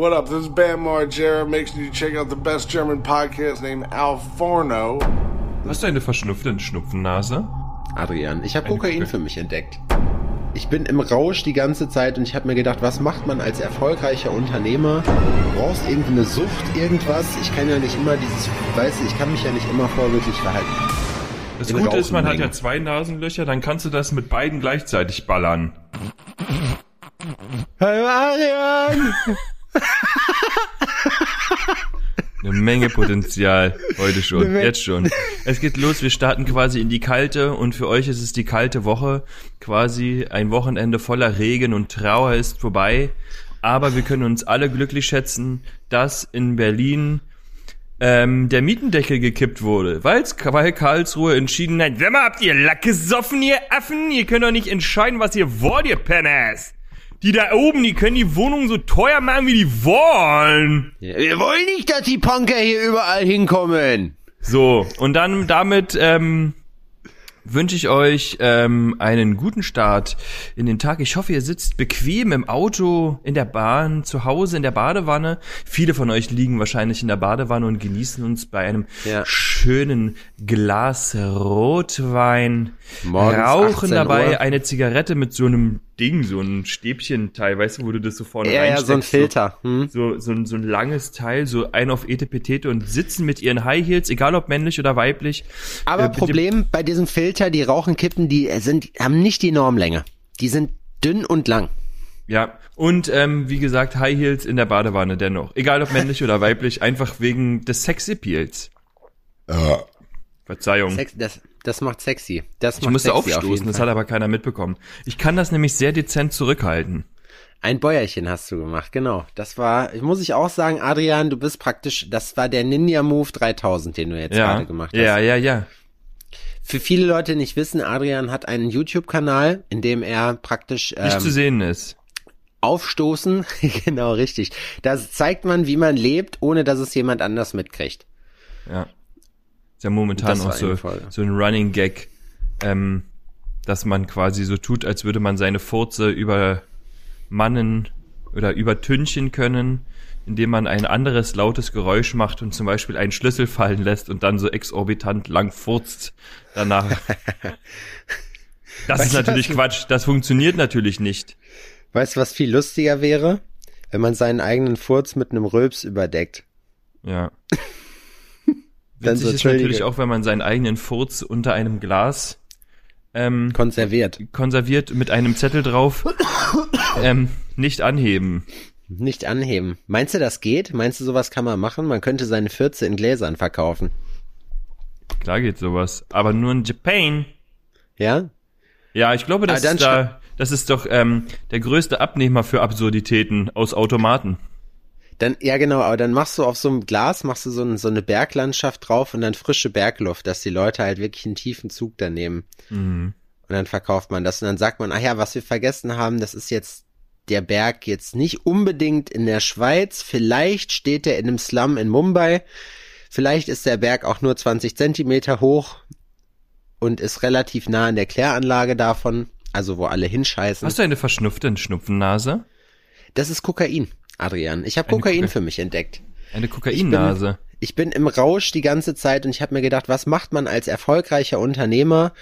What up? This is Bam Margera. Make sure you check out the best German podcast named Al Forno. Hast du eine verschnupfte Schnupfennase? Adrian, ich habe Kokain für mich entdeckt. Ich bin im Rausch die ganze Zeit und ich habe mir gedacht, was macht man als erfolgreicher Unternehmer? Du brauchst irgendwie eine Sucht, irgendwas. Ich kann ja nicht immer dieses, weißt du, ich kann mich ja nicht immer vorbildlich verhalten. Das Gute ist, man hat ja zwei Nasenlöcher, dann kannst du das mit beiden gleichzeitig ballern. Hey Adrian! Eine Menge Potenzial heute schon, jetzt schon. Es geht los, wir starten quasi in die kalte und für euch ist es die kalte Woche. Quasi ein Wochenende voller Regen und Trauer ist vorbei. Aber wir können uns alle glücklich schätzen, dass in Berlin ähm, der Mietendeckel gekippt wurde, weil's, weil Karlsruhe entschieden hat, sag mal, habt ihr Lack gesoffen, ihr Affen? Ihr könnt doch nicht entscheiden, was ihr wollt, ihr Penners. Die da oben, die können die Wohnung so teuer machen, wie die wollen. Wir wollen nicht, dass die Punker hier überall hinkommen. So, und dann damit ähm, wünsche ich euch ähm, einen guten Start in den Tag. Ich hoffe, ihr sitzt bequem im Auto, in der Bahn, zu Hause, in der Badewanne. Viele von euch liegen wahrscheinlich in der Badewanne und genießen uns bei einem Ja. schönen Glas Rotwein. Morgens rauchen 18 dabei Uhr. eine Zigarette mit so einem Ding, so ein Stäbchenteil, weißt du, wo du das so vorne Ja, ja, so ein reinsteckst, Filter. Hm? so, so, ein, so ein langes Teil, so ein auf Etepetete und sitzen mit ihren High Heels, egal ob männlich oder weiblich. Aber Äh, Problem bei diesem Filter, die rauchen Kippen, die sind, haben nicht die Normlänge. Die sind dünn und lang. Ja, und ähm, wie gesagt, High Heels in der Badewanne dennoch. Egal ob männlich oder weiblich, einfach wegen des Sex-Appeals. Verzeihung. Sex, das, das macht sexy. Das ich macht musste sexy auf aufstoßen, jeden das Fall. hat aber keiner mitbekommen. Ich kann das nämlich sehr dezent zurückhalten. Ein Bäuerchen hast du gemacht, genau. Das war, muss ich auch sagen, Adrian, du bist praktisch, das war der Ninja Move 3000, den du jetzt Ja, gerade gemacht hast. ja, ja, ja. Für viele Leute nicht wissen, Adrian hat einen YouTube-Kanal, in dem er praktisch Nicht ähm, zu sehen ist. aufstoßen, genau richtig. Das zeigt man, wie man lebt, ohne dass es jemand anders mitkriegt. Ja. Ist ja momentan auch so, Folge. so ein Running Gag, ähm, dass man quasi so tut, als würde man seine Furze übermannen oder übertünchen können, indem man ein anderes lautes Geräusch macht und zum Beispiel einen Schlüssel fallen lässt und dann so exorbitant lang furzt danach. Das Weißt ist natürlich was- Quatsch. Das funktioniert natürlich nicht. Weißt du, was viel lustiger wäre? Wenn man seinen eigenen Furz mit einem Rülps überdeckt. Ja. Dann Witzig so, ist natürlich auch, wenn man seinen eigenen Furz unter einem Glas ähm, Konserviert. konserviert mit einem Zettel drauf. ähm, nicht anheben. Nicht anheben. Meinst du, das geht? Meinst du, sowas kann man machen? Man könnte seine Fürze in Gläsern verkaufen. Klar geht sowas. Aber nur in Japan. Ja? Ja, ich glaube, das Ah, ist da, das ist doch ähm, der größte Abnehmer für Absurditäten aus Automaten. Dann, ja genau, aber dann machst du auf so einem Glas, machst du so, ein, so eine Berglandschaft drauf und dann frische Bergluft, dass die Leute halt wirklich einen tiefen Zug da nehmen. Mhm. Und dann verkauft man das und dann sagt man, ach ja, was wir vergessen haben, das ist jetzt der Berg jetzt nicht unbedingt in der Schweiz, vielleicht steht er in einem Slum in Mumbai, vielleicht ist der Berg auch nur 20 Zentimeter hoch und ist relativ nah an der Kläranlage davon, also wo alle hinscheißen. Hast du eine verschnupfte Schnupfennase? Das ist Kokain, Adrian. Ich habe Kokain Koka- für mich entdeckt. Eine Kokainnase. Ich bin im Rausch die ganze Zeit und ich habe mir gedacht, was macht man als erfolgreicher Unternehmer?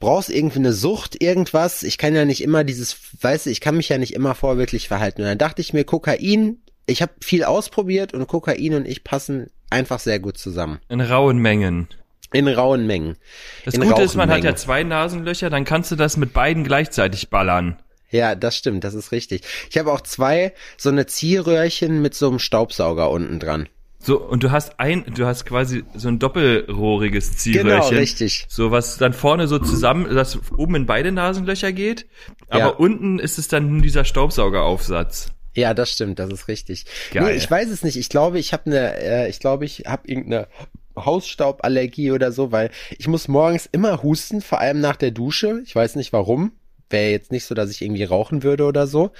Brauchst irgendwie eine Sucht, irgendwas? Ich kann ja nicht immer dieses, weißt du, ich kann mich ja nicht immer vorbildlich verhalten. Und dann dachte ich mir, Kokain, ich habe viel ausprobiert und Kokain und ich passen einfach sehr gut zusammen. In rauen Mengen. In rauen Mengen. Das in Gute ist, man hat ja zwei Nasenlöcher, dann kannst du das mit beiden gleichzeitig ballern. Ja, das stimmt, das ist richtig. Ich habe auch zwei so eine Ziehröhrchen mit so einem Staubsauger unten dran. So, und du hast ein, du hast quasi so ein doppelrohriges Zierröhrchen. Genau, richtig. So, was dann vorne so zusammen, das oben in beide Nasenlöcher geht, aber Ja. unten ist es dann dieser Staubsaugeraufsatz. Ja, das stimmt, das ist richtig. Geil. Nee, ich weiß es nicht. Ich glaube, ich habe eine, äh, ich glaube, ich habe irgendeine Hausstauballergie oder so, weil ich muss morgens immer husten, vor allem nach der Dusche. Ich weiß nicht warum. Wäre jetzt nicht so, dass ich irgendwie rauchen würde oder so.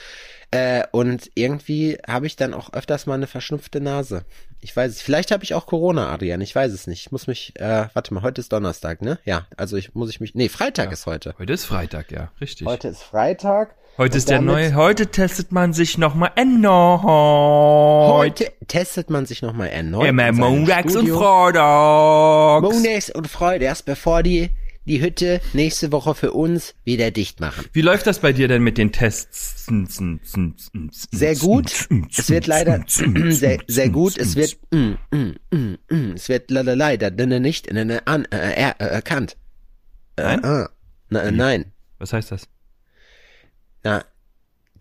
Äh, und irgendwie habe ich dann auch öfters mal eine verschnupfte Nase. Ich weiß es. Vielleicht habe ich auch Corona, Adrian. Ich weiß es nicht. Ich muss mich, äh, warte mal, heute ist Donnerstag, ne? Ja, also ich muss ich mich. Nee, Freitag ist heute. Heute ist Freitag, ja, richtig. Heute ist Freitag. Heute ist der neue, heute testet man sich nochmal erneut. Heute testet man sich nochmal erneut. Immer montags und freitags. Montags und Freitags, bevor die die Hütte nächste Woche für uns wieder dicht machen. Wie läuft das bei dir denn mit den Tests? Sehr gut. Es wird leider sehr, sehr gut. Es wird mm, mm, mm, es wird le- le- leider ne- nicht an, erkannt. Nein? nein. Was heißt das? Na,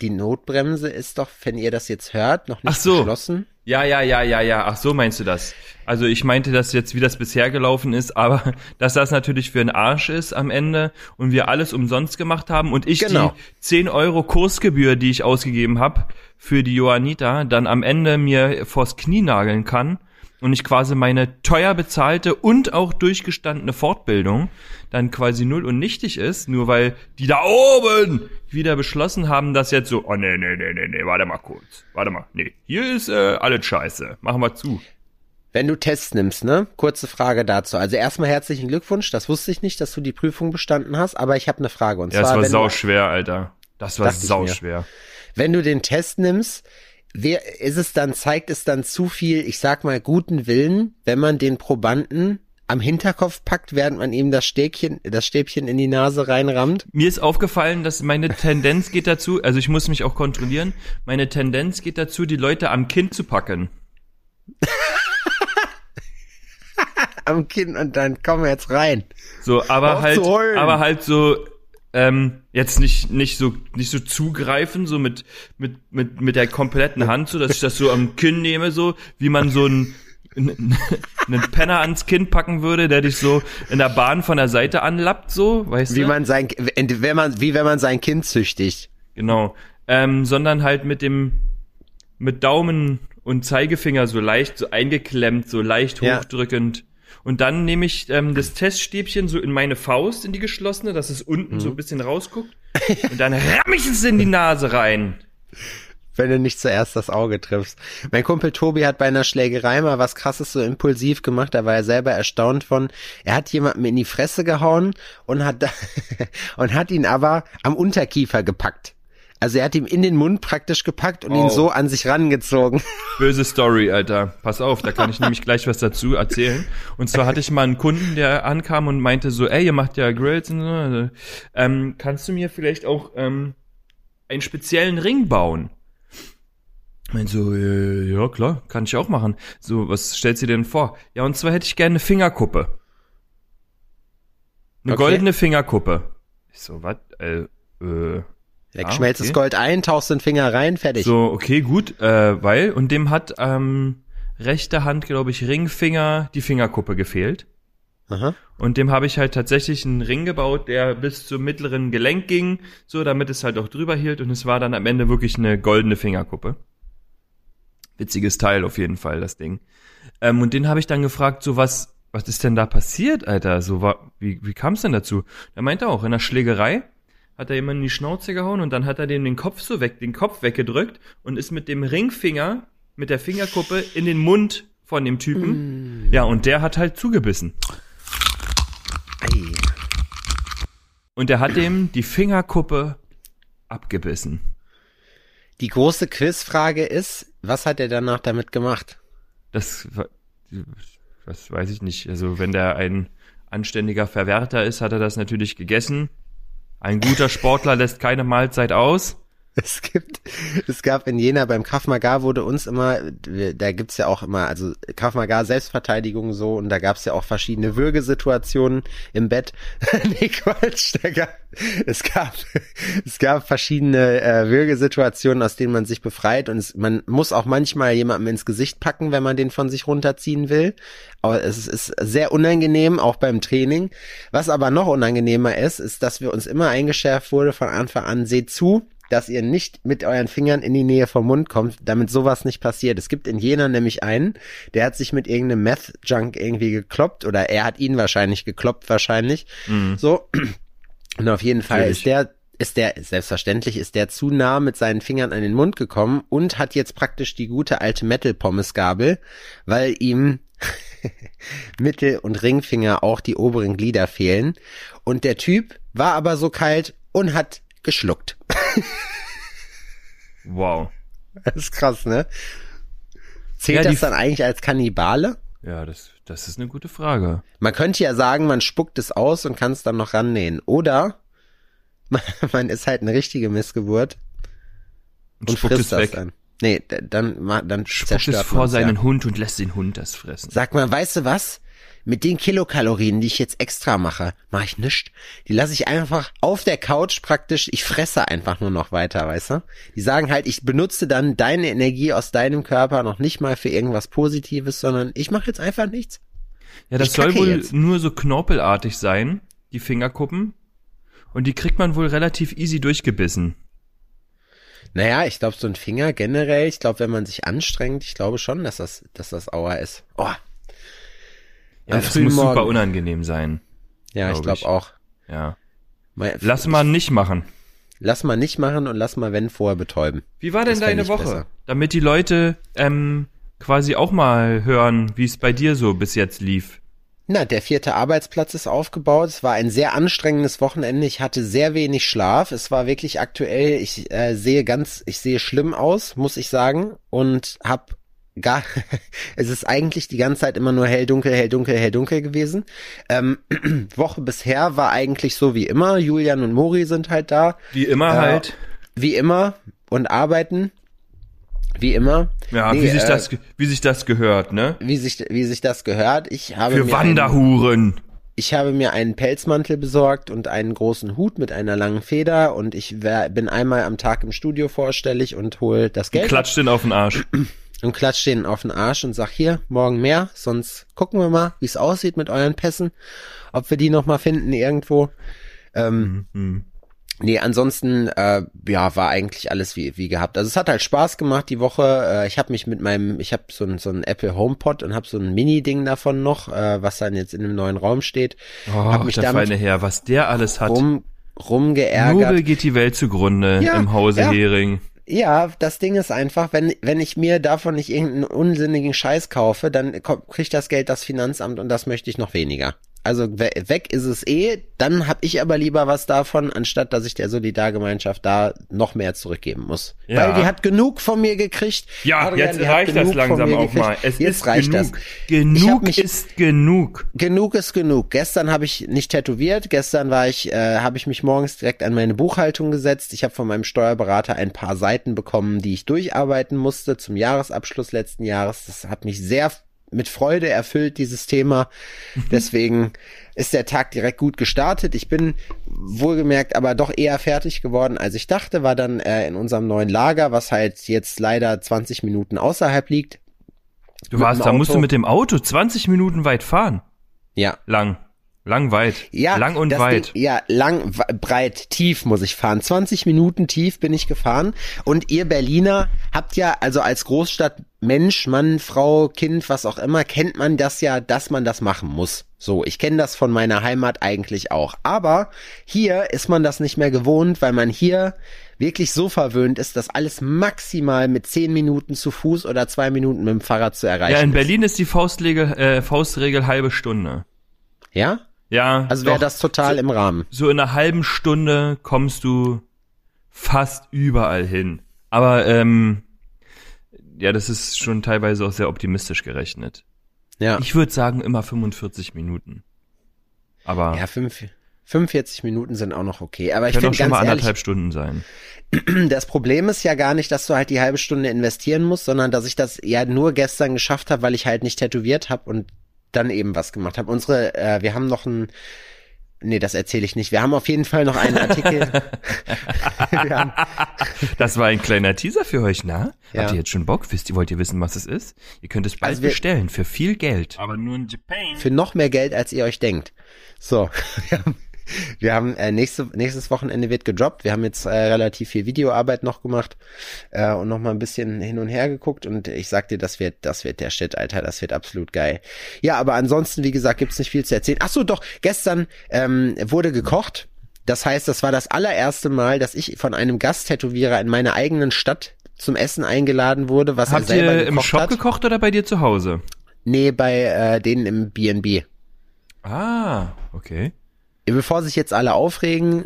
die Notbremse ist doch, wenn ihr das jetzt hört, noch nicht Ach so. geschlossen. Ja, ja, ja, ja, ja. Ach so meinst du das? Also ich meinte das jetzt, wie das bisher gelaufen ist, aber dass das natürlich für einen Arsch ist am Ende und wir alles umsonst gemacht haben und ich Genau. die 10 Euro Kursgebühr, die ich ausgegeben habe für die Johannita, dann am Ende mir vors Knie nageln kann und ich quasi meine teuer bezahlte und auch durchgestandene Fortbildung dann quasi null und nichtig ist, nur weil die da oben wieder beschlossen haben, dass jetzt so, oh nee, nee, nee, nee, nee, warte mal kurz, warte mal, nee, hier ist äh, alles scheiße, machen wir zu. Wenn du Tests nimmst, ne? Kurze Frage dazu. Also erstmal herzlichen Glückwunsch. Das wusste ich nicht, dass du die Prüfung bestanden hast, aber ich habe eine Frage. Und Ja, das zwar, war wenn du, sauschwer, Alter. Das war mir. sauschwer. wenn du den Test nimmst, wer, ist es dann, zeigt es dann zu viel, ich sag mal, guten Willen, wenn man den Probanden am Hinterkopf packt, während man ihm das Stäbchen, das Stäbchen in die Nase reinrammt? Mir ist aufgefallen, dass meine Tendenz geht dazu, also ich muss mich auch kontrollieren, meine Tendenz geht dazu, die Leute am Kinn zu packen. Am Kinn und dann komm jetzt rein. So, aber Auf halt, aber halt so, ähm, jetzt nicht, nicht so, nicht so zugreifen, so mit, mit, mit, mit der kompletten Hand, so, dass ich das so am Kinn nehme, so, wie man so ein, einen Penner ans Kinn packen würde, der dich so in der Bahn von der Seite anlappt, so, weißt Wie du? man sein, wenn man, wie wenn man sein Kind züchtigt. Genau. Ähm, sondern halt mit dem, mit Daumen und Zeigefinger so leicht so eingeklemmt, so leicht Ja. Und dann nehme ich ähm, das Teststäbchen so in meine Faust, in die geschlossene, dass es unten so ein bisschen rausguckt. Und dann ramm ich es in die Nase rein. wenn du nicht zuerst das Auge triffst. Mein Kumpel Tobi hat bei einer Schlägerei mal was krasses so impulsiv gemacht, da war er selber erstaunt von. Er hat jemandem in die Fresse gehauen und hat und hat ihn aber am Unterkiefer gepackt. Also er hat ihm in den Mund praktisch gepackt und ihn Oh. so an sich rangezogen. Böse Story, Alter. Pass auf, da kann ich nämlich gleich was dazu erzählen. Und zwar hatte ich mal einen Kunden, der ankam und meinte so, ey, ihr macht ja Grills und so. Also, Ähm, kannst du mir vielleicht auch ähm, einen speziellen Ring bauen? Ich mein so, äh, ja klar, kann ich auch machen. So, was stellst du dir denn vor? Ja, und zwar hätte ich gerne eine Fingerkuppe. Eine Okay. goldene Fingerkuppe. Ich so, was? Äh, äh, Er Ah, schmelzt okay. das Gold ein, tauchst den Finger rein, fertig. so, okay, gut, äh, weil, und dem hat ähm, rechte Hand, glaube ich, Ringfinger, die Fingerkuppe gefehlt. Aha. Und dem habe ich halt tatsächlich einen Ring gebaut, der bis zum mittleren Gelenk ging, so damit es halt auch drüber hielt und es war dann am Ende wirklich eine goldene Fingerkuppe. Witziges Teil auf jeden Fall, das Ding. Ähm, und den habe ich dann gefragt, so was, was ist denn da passiert, Alter? So war, wie, wie kam es denn dazu? Er meinte auch, in der Schlägerei hat er jemanden in die Schnauze gehauen und dann hat er dem den Kopf so weg, den Kopf weggedrückt und ist mit dem Ringfinger, mit der Fingerkuppe in den Mund von dem Typen. Ja, und der hat halt zugebissen. Ei. Und er hat ihm die Fingerkuppe abgebissen. Die große Quizfrage ist, was hat er danach damit gemacht? Das, das weiß ich nicht. Also wenn der ein anständiger Verwerter ist, hat er das natürlich gegessen. Ein guter Sportler lässt keine Mahlzeit aus. Es gibt, es gab in Jena beim Krav wurde uns immer, da gibt's ja auch immer, also Krav Selbstverteidigung so und da gab's ja auch verschiedene Würgesituationen im Bett. nee, Quatsch, da gab, es gab, es gab verschiedene äh, Würgesituationen, aus denen man sich befreit und es, man muss auch manchmal jemandem ins Gesicht packen, wenn man den von sich runterziehen will. Aber es ist sehr unangenehm, auch beim Training. Was aber noch unangenehmer ist, ist, dass wir uns immer eingeschärft wurde von Anfang an, seht zu, dass ihr nicht mit euren Fingern in die Nähe vom Mund kommt, damit sowas nicht passiert. Es gibt in Jena nämlich einen, der hat sich mit irgendeinem Meth-Junk irgendwie gekloppt oder er hat ihn wahrscheinlich gekloppt, wahrscheinlich. So. Und auf jeden Fall Natürlich. ist der, ist der, selbstverständlich ist der zu nah mit seinen Fingern an den Mund gekommen und hat jetzt praktisch die gute alte Metal-Pommes-Gabel, weil ihm Mittel- und Ringfinger auch die oberen Glieder fehlen. Und der Typ war aber so kalt und hat geschluckt. Wow. Das ist krass, ne? Zählt Ja, das dann eigentlich als Kannibale? Ja, das, das ist eine gute Frage. Man könnte ja sagen, man spuckt es aus und kann es dann noch rannähen. Oder man, man ist halt eine richtige Missgeburt Und, und spuckt frisst es das weg. dann. Nee, dann, dann Spuckt es vor seinen ja. Hund und lässt den Hund das fressen. Sag mal, weißt du was? Mit den Kilokalorien, die ich jetzt extra mache, mache ich nichts. Die lasse ich einfach auf der Couch praktisch, ich fresse einfach nur noch weiter, weißt du? Die sagen halt, ich benutze dann deine Energie aus deinem Körper noch nicht mal für irgendwas Positives, sondern ich mache jetzt einfach nichts. Ja, das soll wohl jetzt. nur so knorpelartig sein, die Fingerkuppen. Und die kriegt man wohl relativ easy durchgebissen. Naja, ich glaube, so ein Finger generell, ich glaube, wenn man sich anstrengt, ich glaube schon, dass das, dass das Aua ist. Oh. Ja, das muss super Morgen. unangenehm sein. Ja, ich glaub glaube ich. auch. Ja. Mal- Lass mal nicht machen. Lass mal nicht machen und lass mal, wenn, vorher betäuben. Wie war denn deine Woche? besser. Damit die Leute ähm, quasi auch mal hören, wie es bei dir so bis jetzt lief. Na, der vierte Arbeitsplatz ist aufgebaut. Es war ein sehr anstrengendes Wochenende. Ich hatte sehr wenig Schlaf. Es war wirklich aktuell. Ich äh, sehe ganz, ich sehe schlimm aus, muss ich sagen. Und hab gar, es ist eigentlich die ganze Zeit immer nur hell, dunkel, hell, dunkel, hell, dunkel gewesen. Ähm, Woche bisher war eigentlich so wie immer. Julian und Mori sind halt da. Wie immer Ja. halt. Wie immer. Und arbeiten. Wie immer. Ja, Nee, wie sich äh, das, wie sich das gehört, ne? Wie sich, wie sich das gehört. Ich habe Für mir einen- Wanderhuren. Ich habe mir einen Pelzmantel besorgt und einen großen Hut mit einer langen Feder und ich wär, bin einmal am Tag im Studio vorstellig und hol das Geld Klatscht den auf den Arsch. und klatsch den auf den Arsch und sag hier, morgen mehr, sonst gucken wir mal, wie es aussieht mit euren Pässen, ob wir die noch mal finden irgendwo. Ähm, Mhm. Nee, ansonsten äh, ja, war eigentlich alles wie wie gehabt. Also es hat halt Spaß gemacht die Woche. Äh, ich habe mich mit meinem, ich habe so ein so ein Apple HomePod und habe so ein Mini Ding davon noch, äh, was dann jetzt in einem neuen Raum steht. Oh, hab mich der damit feine Herr, was der alles hat. rum rumgeärgert. Nobel geht die Welt zugrunde Ja, im Hause ja. Hering. Ja, das Ding ist einfach, wenn, wenn ich mir davon nicht irgendeinen unsinnigen Scheiß kaufe, dann kriegt das Geld das Finanzamt und das möchte ich noch weniger. Also we weg ist es eh, dann hab ich aber lieber was davon, anstatt dass ich der Solidargemeinschaft da noch mehr zurückgeben muss. Ja. Weil die hat genug von mir gekriegt. Ja, Adrian, jetzt reicht das langsam auch gekriegt. mal. Es jetzt ist reicht genug. das. Genug mich- ist genug. Genug ist genug. Gestern habe ich nicht tätowiert. Gestern war ich, äh, habe ich mich morgens direkt an meine Buchhaltung gesetzt. Ich habe von meinem Steuerberater ein paar Seiten bekommen, die ich durcharbeiten musste zum Jahresabschluss letzten Jahres. Das hat mich sehr mit Freude erfüllt, dieses Thema. Deswegen ist der Tag direkt gut gestartet. Ich bin wohlgemerkt aber doch eher fertig geworden, als ich dachte. War dann äh, in unserem neuen Lager, was halt jetzt leider 20 Minuten außerhalb liegt. Du warst, da musst du mit dem Auto 20 Minuten weit fahren. Ja, Lang. Lang weit. Ja, Lang und weit. Ding, ja, lang, breit, tief muss ich fahren. 20 Minuten tief bin ich gefahren. Und ihr Berliner habt ja, also als Großstadtmensch, Mann, Frau, Kind, was auch immer, kennt man das ja, dass man das machen muss. So, ich kenne das von meiner Heimat eigentlich auch. Aber hier ist man das nicht mehr gewohnt, weil man hier wirklich so verwöhnt ist, dass alles maximal mit 10 Minuten zu Fuß oder zwei Minuten mit dem Fahrrad zu erreichen Ja, in ist. Berlin ist die Faustregel, äh, Faustregel halbe Stunde. Ja? Ja, Also wäre das total im Rahmen. so in einer halben Stunde kommst du fast überall hin. Aber ähm, ja, das ist schon teilweise auch sehr optimistisch gerechnet. Ja. Ich würde sagen immer 45 Minuten. Aber Ja, fünf, 45 Minuten sind auch noch okay. Aber ich finde schon ganz mal ehrlich, anderthalb Stunden sein. das Problem ist ja gar nicht, dass du halt die halbe Stunde investieren musst, sondern dass ich das ja nur gestern geschafft habe, weil ich halt nicht tätowiert habe und dann eben was gemacht habe. Unsere, äh, wir haben noch ein Nee, das erzähle ich nicht. Wir haben auf jeden Fall noch einen Artikel. haben, Das war ein kleiner Teaser für euch, na? Ja. Habt ihr jetzt schon Bock? Wisst ihr, wollt ihr wissen, was es ist? Ihr könnt es bald Also wir- bestellen für viel Geld. Aber nur in Japan. für noch mehr Geld, als ihr euch denkt. So, wir haben, äh, nächste, nächstes Wochenende wird gedroppt. Wir haben jetzt äh, relativ viel Videoarbeit noch gemacht äh, und noch mal ein bisschen hin und her geguckt und ich sag dir, das wird, das wird der Shit, Alter, das wird absolut geil. Ja, aber ansonsten, wie gesagt, gibt's nicht viel zu erzählen. Ach so, doch, gestern ähm, wurde gekocht. Das heißt, das war das allererste Mal, dass ich von einem Gasttätowierer in meiner eigenen Stadt zum Essen eingeladen wurde, was er Habt selber ihr im Shop hat. gekocht oder bei dir zu Hause? Nee, bei äh, denen im B&B. Ah, okay. Bevor sich jetzt alle aufregen,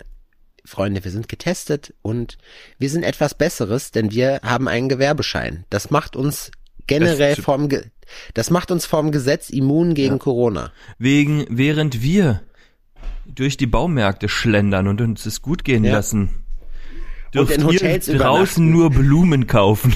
Freunde, wir sind getestet und wir sind etwas Besseres, denn wir haben einen Gewerbeschein. Das macht uns generell Das- vom, Ge das macht uns vom Gesetz immun gegen Corona. Wegen, während wir durch die Baumärkte schlendern und uns es gut gehen Ja. lassen, dürft in Hotels ihr draußen nur Blumen kaufen.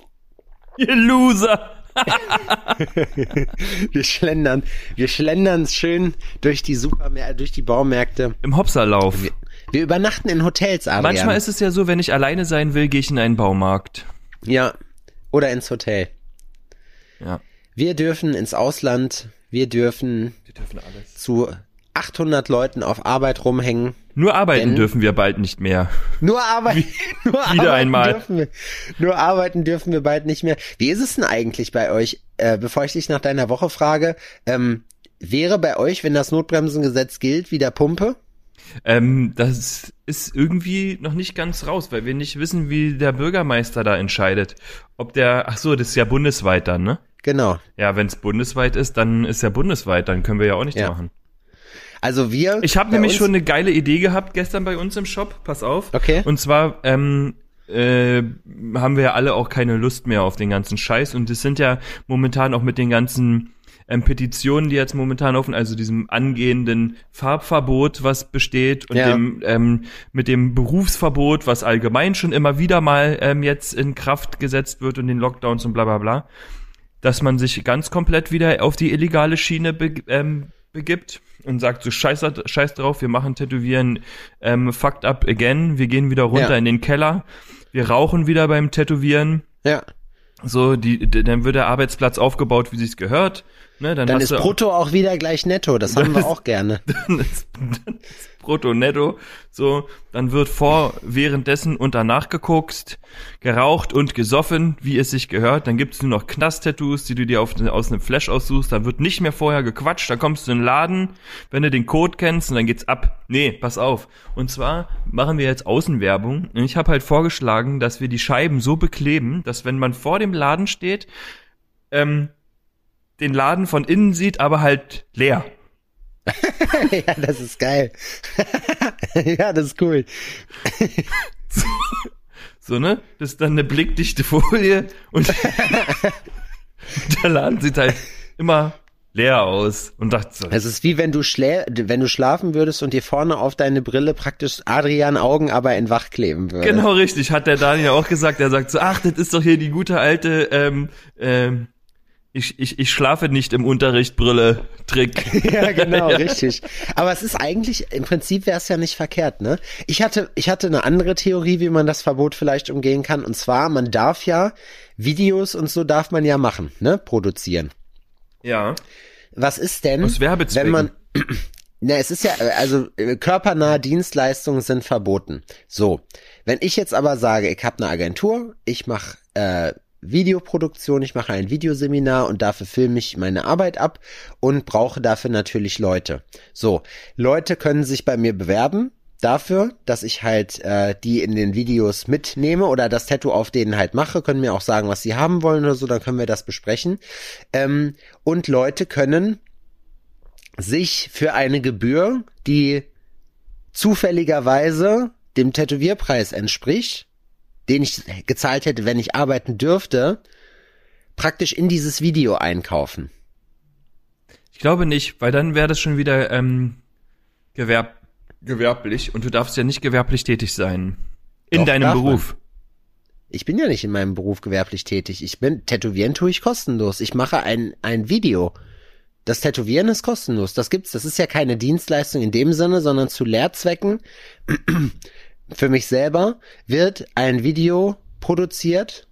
ihr Loser! Wir schlendern, wir schlendern schön durch die Supermärkte, durch die Baumärkte. Im Hopserlauf. Wir, wir übernachten in Hotels, Adrian. Manchmal ist es ja so, wenn ich alleine sein will, gehe ich in einen Baumarkt. ja oder ins Hotel. Ja. Wir dürfen ins Ausland, wir dürfen Wir dürfen alles. zu 800 Leuten auf Arbeit rumhängen. Nur arbeiten Denn- dürfen wir bald nicht mehr. Nur arbeiten, nur wieder arbeiten einmal. dürfen wir. Nur arbeiten dürfen wir bald nicht mehr. Wie ist es denn eigentlich bei euch? Äh, bevor ich dich nach deiner Woche frage, ähm, wäre bei euch, wenn das Notbremsengesetz gilt, wieder Pumpe? Ähm, das ist irgendwie noch nicht ganz raus, weil wir nicht wissen, wie der Bürgermeister da entscheidet. Ob der, ach so, das ist ja bundesweit dann, ne? Genau. Ja, wenn es bundesweit ist, dann ist ja bundesweit, dann können wir ja auch nichts Ja. machen. Also wir. Ich habe nämlich schon eine geile Idee gehabt gestern bei uns im Shop, pass auf. Okay. Und zwar ähm, äh, haben wir ja alle auch keine Lust mehr auf den ganzen Scheiß und es sind ja momentan auch mit den ganzen ähm, Petitionen, die jetzt momentan laufen, also diesem angehenden Farbverbot, was besteht und Ja. dem ähm, mit dem Berufsverbot, was allgemein schon immer wieder mal ähm, jetzt in Kraft gesetzt wird und den Lockdowns und bla bla bla, dass man sich ganz komplett wieder auf die illegale Schiene be ähm, begibt und sagt so scheiß, scheiß drauf, wir machen Tätowieren ähm, fucked up again, wir gehen wieder runter Ja. in den Keller, wir rauchen wieder beim Tätowieren, Ja. so die, dann wird der Arbeitsplatz aufgebaut, wie sich's gehört, ne, dann, Dann ist Brutto auch wieder gleich Netto. Das haben wir ist- auch gerne. dann ist, dann ist Brutto netto, so, dann wird vor, währenddessen und danach gekokst, geraucht und gesoffen, wie es sich gehört, dann gibt's nur noch Knast-Tattoos, die du dir auf, aus einem Flash aussuchst, dann wird nicht mehr vorher gequatscht, dann kommst du in den Laden, wenn du den Code kennst und dann geht's ab. Nee, pass auf. Und zwar machen wir jetzt Außenwerbung und ich habe halt vorgeschlagen, dass wir die Scheiben so bekleben, dass wenn man vor dem Laden steht, ähm, den Laden von innen sieht, aber halt leer. ja, das ist geil. ja, das ist cool. So, ne? Das ist dann eine blickdichte Folie und der Laden sieht halt immer leer aus und dachte so, Es ist wie wenn du schlä wenn du schlafen würdest und dir vorne auf deine Brille praktisch Adrian Augen aber in wach kleben würde. genau richtig, hat der Daniel auch gesagt, er sagt so, ach, das ist doch hier die gute alte, ähm, ähm, ich, ich, ich schlafe nicht im Unterricht, Brille, Trick. Ja, genau, richtig. Aber es ist eigentlich, im Prinzip wäre es ja nicht verkehrt, ne? Ich hatte, ich hatte eine andere Theorie, wie man das Verbot vielleicht umgehen kann. Und zwar, man darf ja Videos und so darf man ja machen, ne? Produzieren. Ja. Was ist denn, Aus wenn man, na, es ist ja, also äh, körpernahe Dienstleistungen sind verboten. So, wenn ich jetzt aber sage, ich habe eine Agentur, ich mache äh, Videoproduktion, ich mache ein Videoseminar und dafür filme ich meine Arbeit ab und brauche dafür natürlich Leute. So, Leute können sich bei mir bewerben dafür, dass ich halt äh, die in den Videos mitnehme oder das Tattoo auf denen halt mache, können mir auch sagen, was sie haben wollen oder so, dann können wir das besprechen. Ähm, und Leute können sich für eine Gebühr, die zufälligerweise dem Tätowierpreis entspricht, den ich gezahlt hätte, wenn ich arbeiten dürfte, praktisch in dieses Video einkaufen. Ich glaube nicht, weil dann wäre das schon wieder ähm, gewerb gewerblich und du darfst ja nicht gewerblich tätig sein. In Doch, deinem darf man. Beruf. Ich bin ja nicht in meinem Beruf gewerblich tätig. Ich bin, tätowieren tue ich kostenlos. Ich mache ein, ein Video. Das Tätowieren ist kostenlos. Das gibt's. Das ist ja keine Dienstleistung in dem Sinne, sondern zu Lehrzwecken. Für mich selber wird ein Video produziert.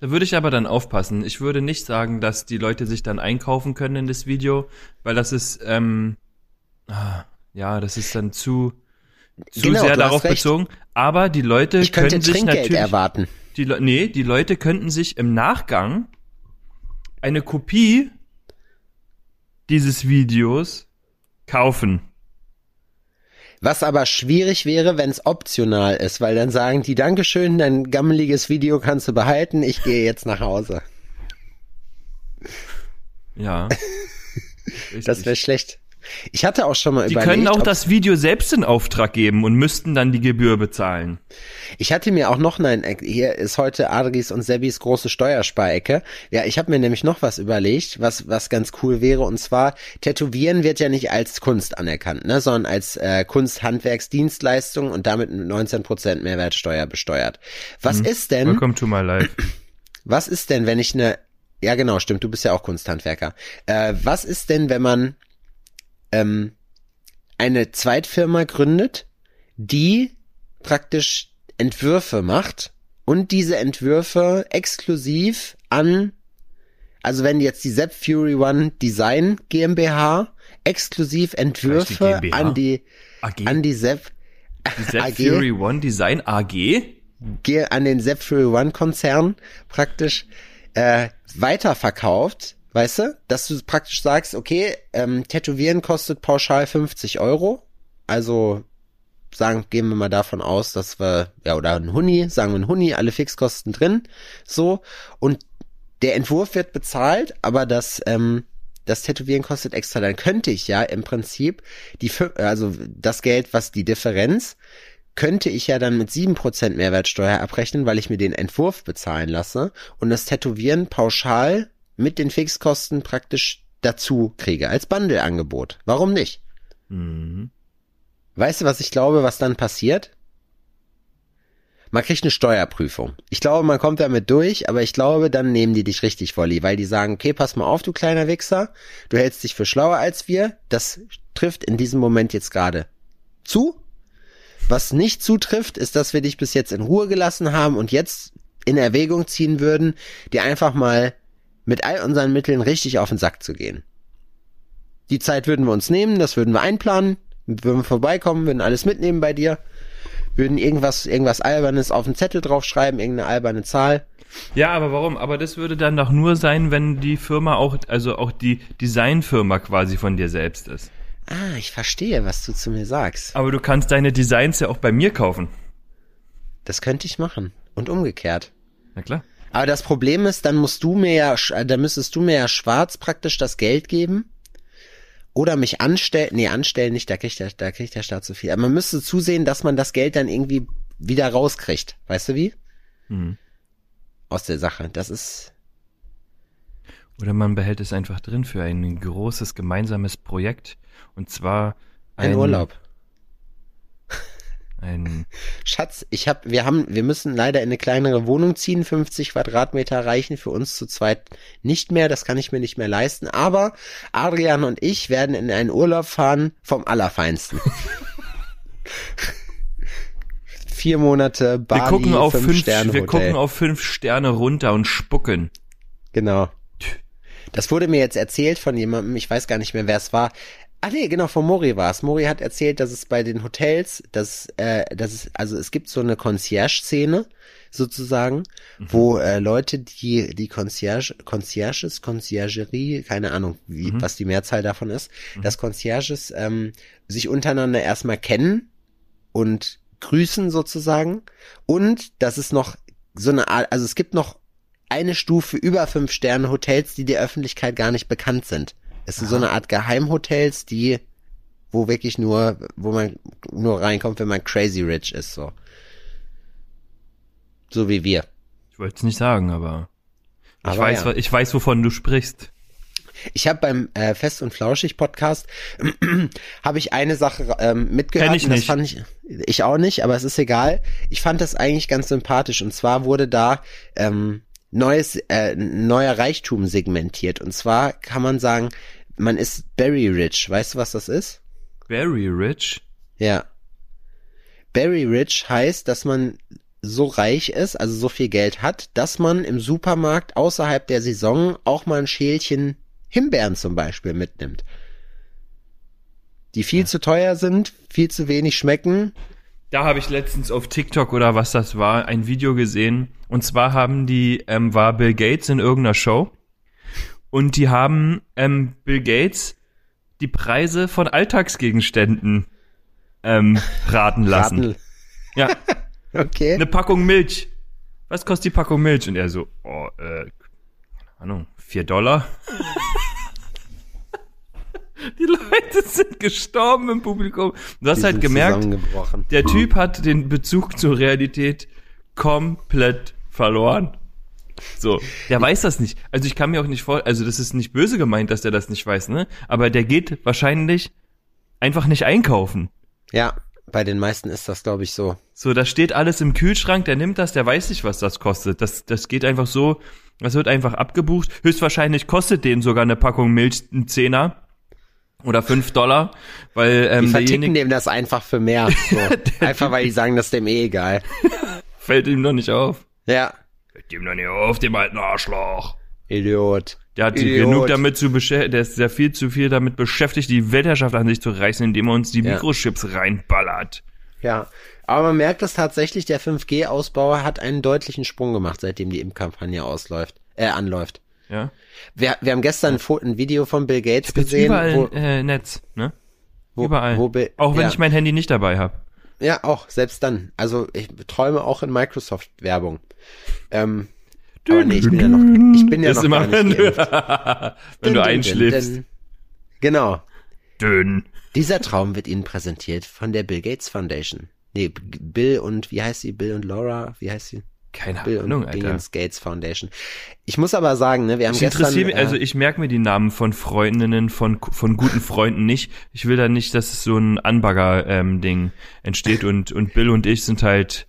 Da würde ich aber dann aufpassen. Ich würde nicht sagen, dass die Leute sich dann einkaufen können in das Video, weil das ist, ähm, ah, ja, das ist dann zu, zu Genau, sehr darauf bezogen. Aber die Leute Ich könnte können sich Trinkgeld natürlich, erwarten. die, Le- nee, die Leute könnten sich im Nachgang eine Kopie dieses Videos kaufen. Was aber schwierig wäre, wenn es optional ist, weil dann sagen die Dankeschön, dein gammeliges Video kannst du behalten, ich gehe jetzt nach Hause. Ja. Das wäre schlecht. Ich hatte auch schon mal Die überlegt. können auch das Video selbst in Auftrag geben und müssten dann die Gebühr bezahlen. Ich hatte mir auch noch, nein, äh, hier ist heute Adris und Sebis große Steuersparecke. Ja, ich habe mir nämlich noch was überlegt, was was ganz cool wäre. Und zwar, Tätowieren wird ja nicht als Kunst anerkannt, ne, sondern als äh, Kunsthandwerksdienstleistung und damit mit 19% Mehrwertsteuer besteuert. Was ist denn, Welcome to my life. was ist denn, wenn ich eine, ja genau, stimmt, du bist ja auch Kunsthandwerker. Äh, was ist denn, wenn man ähm, eine Zweitfirma gründet, die praktisch Entwürfe macht und diese Entwürfe exklusiv an, also wenn jetzt die Sepp Fury One Design GmbH exklusiv Entwürfe GmbH? an die AG. an die Sepp Die Zep AG? Fury One Design AG? An den Sepp Fury One Konzern praktisch äh, weiterverkauft, weißt du, dass du praktisch sagst, okay, ähm, Tätowieren kostet pauschal 50 Euro, also sagen, gehen wir mal davon aus, dass wir, ja, oder ein Huni, sagen wir ein Huni, alle Fixkosten drin, so, und der Entwurf wird bezahlt, aber das, ähm, das Tätowieren kostet extra, dann könnte ich ja im Prinzip die, also das Geld, was die Differenz, könnte ich ja dann mit 7% Mehrwertsteuer abrechnen, weil ich mir den Entwurf bezahlen lasse und das Tätowieren pauschal mit den Fixkosten praktisch dazu kriege, als Bundle-Angebot. Warum nicht? Mhm. Weißt du, was ich glaube, was dann passiert? Man kriegt eine Steuerprüfung. Ich glaube, man kommt damit durch, aber ich glaube, dann nehmen die dich richtig volli, weil die sagen, okay, pass mal auf, du kleiner Wichser, du hältst dich für schlauer als wir, das trifft in diesem Moment jetzt gerade zu. Was nicht zutrifft, ist, dass wir dich bis jetzt in Ruhe gelassen haben und jetzt in Erwägung ziehen würden, dir einfach mal mit all unseren Mitteln richtig auf den Sack zu gehen. Die Zeit würden wir uns nehmen, das würden wir einplanen, würden wir vorbeikommen, würden alles mitnehmen bei dir, würden irgendwas, irgendwas Albernes auf den Zettel draufschreiben, irgendeine alberne Zahl. Ja, aber warum? Aber das würde dann doch nur sein, wenn die Firma auch, also auch die Designfirma quasi von dir selbst ist. Ah, ich verstehe, was du zu mir sagst. Aber du kannst deine Designs ja auch bei mir kaufen. Das könnte ich machen. Und umgekehrt. Na klar. Aber das Problem ist, dann musst du mir ja, äh, dann müsstest du mir ja schwarz praktisch das Geld geben. Oder mich anstellen, nee, anstellen nicht, da kriegt der, da kriegt der Staat zu viel. Aber man müsste zusehen, dass man das Geld dann irgendwie wieder rauskriegt. Weißt du wie? Mhm. Aus der Sache. Das ist, Oder man behält es einfach drin für ein großes gemeinsames Projekt. Und zwar ein Urlaub. Ein, Schatz, ich hab, wir haben, wir müssen leider in eine kleinere Wohnung ziehen. 50 Quadratmeter reichen für uns zu zweit nicht mehr. Das kann ich mir nicht mehr leisten. Aber Adrian und ich werden in einen Urlaub fahren vom Allerfeinsten. Vier Monate Bali, wir gucken auf fünf, fünf, Sterne wir gucken auf fünf Sterne runter und spucken. Genau. Das wurde mir jetzt erzählt von jemandem, ich weiß gar nicht mehr, wer es war. Ah nee, genau, von Mori war es. Mori hat erzählt, dass es bei den Hotels, dass, äh, dass es, also es gibt so eine Concierge-Szene, sozusagen, wo äh, Leute, die die Concierge, Concierges, Conciergerie, keine Ahnung, wie, was die Mehrzahl davon ist, dass Concierges ähm, sich untereinander erstmal kennen und grüßen sozusagen und dass es noch so eine Art, also es gibt noch eine Stufe über fünf Sterne Hotels, die der Öffentlichkeit gar nicht bekannt sind. Es sind so eine Art Geheimhotels, die, wo wirklich nur, wo man nur reinkommt, wenn man crazy rich ist, so. So wie wir. Ich wollte es nicht sagen, aber ich Aber weiß, ja. ich weiß, wovon du sprichst. Ich habe beim äh, Fest und Flauschig Podcast habe ich eine Sache ähm, mitgehört. Kenn ich und das nicht. fand ich ich auch nicht, aber es ist egal. Ich fand das eigentlich ganz sympathisch und zwar wurde da ähm, neues äh, neuer Reichtum segmentiert und zwar kann man sagen, man ist very rich. Weißt du, was das ist? Very rich. Ja. Very rich heißt, dass man so reich ist, also so viel Geld hat, dass man im Supermarkt außerhalb der Saison auch mal ein Schälchen Himbeeren zum Beispiel mitnimmt. Die viel zu teuer sind, viel zu wenig schmecken. Da habe ich letztens auf TikTok oder was das war, ein Video gesehen. Und zwar haben die, ähm, war Bill Gates in irgendeiner Show. Und die haben ähm, Bill Gates die Preise von Alltagsgegenständen ähm, raten lassen. Raten. Ja, Okay. eine Packung Milch. Was kostet die Packung Milch? Und er so, oh, äh, keine Ahnung, vier Dollar. Die Leute sind gestorben im Publikum. Du hast Die halt gemerkt, der Typ hat den Bezug zur Realität komplett verloren. So, der weiß das nicht. Also ich kann mir auch nicht vor, also das ist nicht böse gemeint, dass der das nicht weiß, ne? Aber der geht wahrscheinlich einfach nicht einkaufen. Ja, bei den meisten ist das, glaube ich, so. So, da steht alles im Kühlschrank, der nimmt das, der weiß nicht, was das kostet. Das, das geht einfach so, das wird einfach abgebucht. Höchstwahrscheinlich kostet den sogar eine Packung Milch einen Zehner oder fünf Dollar, weil Die ähm, verticken derjenige dem das einfach für mehr. So. einfach weil die sagen, das ist dem eh egal. fällt ihm noch nicht auf. Ja, Fällt ihm noch nicht auf, dem alten Arschloch. Idiot. Der hat Idiot. genug damit zu beschäftigen, der ist sehr viel zu viel damit beschäftigt, die Weltherrschaft an sich zu reißen, indem er uns die Ja. Mikrochips reinballert. Ja, aber man merkt es tatsächlich, der 5G-Ausbau hat einen deutlichen Sprung gemacht, seitdem die Impfkampagne ausläuft, äh, anläuft. Ja. Wir, wir haben gestern ein, Video von Bill Gates Jetzt gesehen, überall wo, äh, Netz, ne? wo, überall. Wo Bill, Auch wenn ja, ich mein Handy nicht dabei habe. ja, auch, selbst dann. Also ich träume auch in Microsoft-Werbung. Ähm, aber nee, ich bin ja noch, ich bin ja noch immer, wenn wenn du Dün, dün, einschläfst. dün, dün. Genau. Dünn. Dieser Traum wird Ihnen präsentiert von der Bill Gates Foundation. Nee, Bill und, wie heißt sie? Bill und Laura? Wie heißt sie? Keine Bill Ahnung, Alter. Dingens Gates Foundation. Ich muss aber sagen, ne, wir haben Ich gestern, interessiere mich, äh, also ich merke mir die Namen von Freundinnen, von, von guten Freunden nicht. Ich will da nicht, dass es so ein Anbagger-Ding entsteht und, und Bill und ich sind halt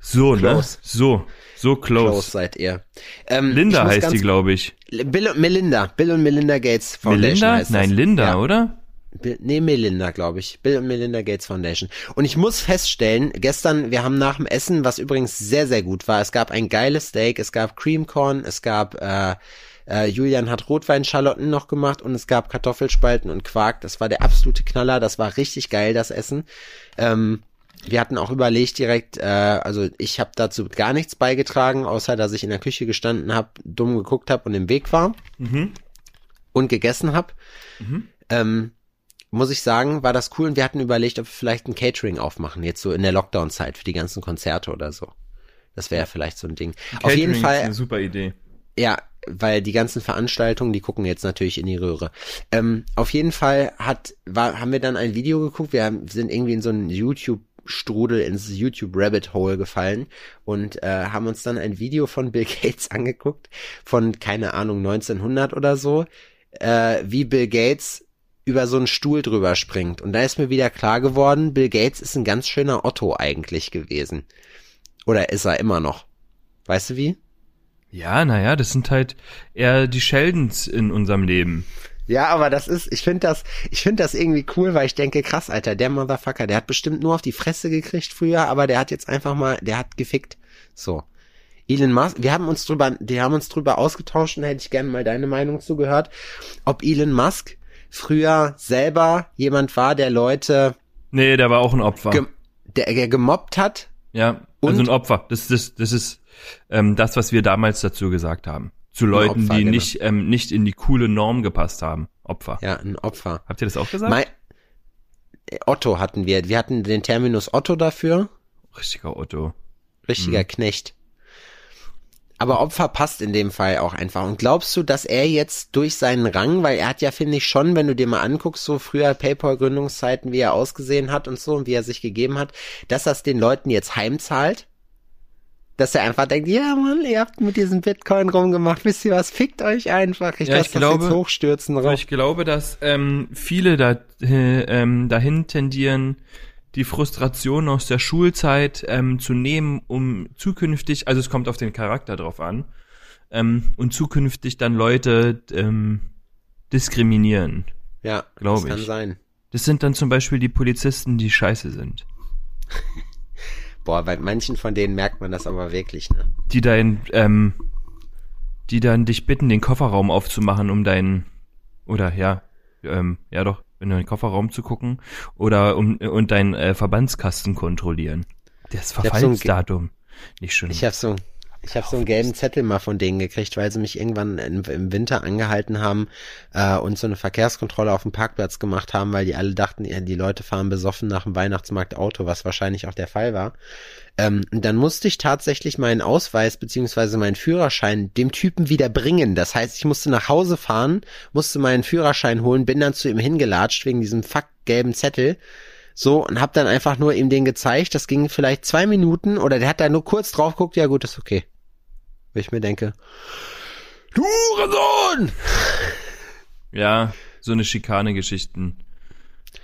so, Close. ne? So, so close. close seid ihr. Ähm, Linda heißt die, glaube ich. Bill und Melinda. Bill und Melinda Gates Foundation Melinda? heißt das. Nein, Linda, ja. oder? Bill, nee, Melinda, glaube ich. Bill und Melinda Gates Foundation. Und ich muss feststellen, gestern, wir haben nach dem Essen, was übrigens sehr, sehr gut war, es gab ein geiles Steak, es gab Cream Corn, es gab, äh, äh, Julian hat Rotweinschalotten noch gemacht und es gab Kartoffelspalten und Quark. Das war der absolute Knaller, das war richtig geil, das Essen. Ähm, wir hatten auch überlegt direkt, äh, also ich habe dazu gar nichts beigetragen, außer dass ich in der Küche gestanden habe, dumm geguckt habe und im Weg war Mhm. und gegessen habe. Ähm, muss ich sagen, war das cool und wir hatten überlegt, ob wir vielleicht ein Catering aufmachen, jetzt so in der Lockdown-Zeit für die ganzen Konzerte oder so. Das wäre vielleicht so ein Ding. Auf jeden Catering ist Fall, eine super Idee. ja, weil die ganzen Veranstaltungen, die gucken jetzt natürlich in die Röhre. Ähm, auf jeden Fall hat, war, haben wir dann ein Video geguckt. Wir haben, sind irgendwie in so einen YouTube-Strudel, ins YouTube-Rabbit-Hole gefallen und äh, haben uns dann ein Video von Bill Gates angeguckt, von, keine Ahnung, 1900 oder so, äh, wie Bill Gates über so einen Stuhl drüber springt. Und da ist mir wieder klar geworden, Bill Gates ist ein ganz schöner Otto eigentlich gewesen. Oder ist er immer noch? Weißt du wie? Ja, naja, das sind halt eher die Sheldons in unserem Leben. Ja, aber das ist, ich finde das, ich finde das irgendwie cool, weil ich denke, krass, Alter, der Motherfucker, der hat bestimmt nur auf die Fresse gekriegt früher, aber der hat jetzt einfach mal, der hat gefickt. So. Elon Musk, wir haben uns drüber, wir haben uns drüber ausgetauscht und hätte ich gerne mal deine Meinung zugehört, ob Elon Musk früher selber jemand war, der Leute, Nee, der war auch ein Opfer. der, der gemobbt hat. ja, also Und? ein Opfer. Das, das, das ist ähm, das, was wir damals dazu gesagt haben. Zu Leuten, Opfer, die genau. nicht, ähm, nicht in die coole Norm gepasst haben. Opfer. Ja, ein Opfer. Habt ihr das auch gesagt? Mein, Otto hatten wir, wir hatten den Terminus Otto dafür. Richtiger Otto. Richtiger Mhm. Knecht. Aber Opfer passt in dem Fall auch einfach. Und glaubst du, dass er jetzt durch seinen Rang, weil er hat ja, finde ich schon, wenn du dir mal anguckst, so früher PayPal-Gründungszeiten, wie er ausgesehen hat und so und wie er sich gegeben hat, dass das den Leuten jetzt heimzahlt? Dass er einfach denkt, ja Mann, ihr habt mit diesem Bitcoin rumgemacht, wisst ihr was, fickt euch einfach. Ich Ja, lass ich das glaube- jetzt hochstürzen ich glaube, dass ähm, viele da, äh, ähm, dahin tendieren, die Frustration aus der Schulzeit ähm, zu nehmen, um zukünftig, also es kommt auf den Charakter drauf an, ähm, und zukünftig dann Leute ähm, diskriminieren. Ja, glaub das kann ich. sein. Das sind dann zum Beispiel die Polizisten, die scheiße sind. Boah, bei manchen von denen merkt man das aber wirklich, ne? Die dein, ähm, die dann dich bitten, den Kofferraum aufzumachen, um deinen, oder ja, ähm, ja doch, in den Kofferraum zu gucken, oder um und deinen äh, Verbandskasten kontrollieren. Das so Verfallsdatum. Nicht schon. Ich habe so, Ich habe so einen gelben Zettel mal von denen gekriegt, weil sie mich irgendwann im, im Winter angehalten haben äh, und so eine Verkehrskontrolle auf dem Parkplatz gemacht haben, weil die alle dachten, die Leute fahren besoffen nach dem Weihnachtsmarkt Auto, was wahrscheinlich auch der Fall war. Ähm, dann musste ich tatsächlich meinen Ausweis beziehungsweise meinen Führerschein dem Typen wieder bringen. Das heißt, ich musste nach Hause fahren, musste meinen Führerschein holen, bin dann zu ihm hingelatscht wegen diesem fuck gelben Zettel so, und hab dann einfach nur ihm den gezeigt. Das ging vielleicht zwei Minuten oder der hat da nur kurz drauf geguckt. Ja gut, ist okay. Wenn ich mir denke, du Sohn! Ja, so eine Schikane-Geschichten.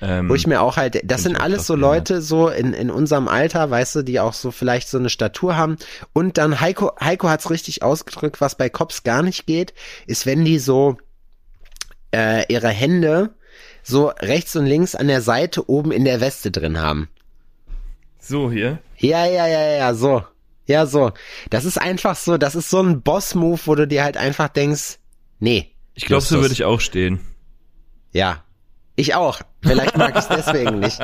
Ähm, Wo ich mir auch halt, das sind alles so Leute so in, in unserem Alter, weißt du, die auch so vielleicht so eine Statur haben. Und dann Heiko, Heiko hat's richtig ausgedrückt, was bei Cops gar nicht geht, ist, wenn die so äh, ihre Hände so rechts und links an der Seite oben in der Weste drin haben. So hier? Ja, ja, ja, ja, so. Ja, so. Das ist einfach so, das ist so ein Boss-Move, wo du dir halt einfach denkst, nee. Ich glaube, so würde ich auch stehen. Ja, ich auch. Vielleicht mag ich es deswegen nicht.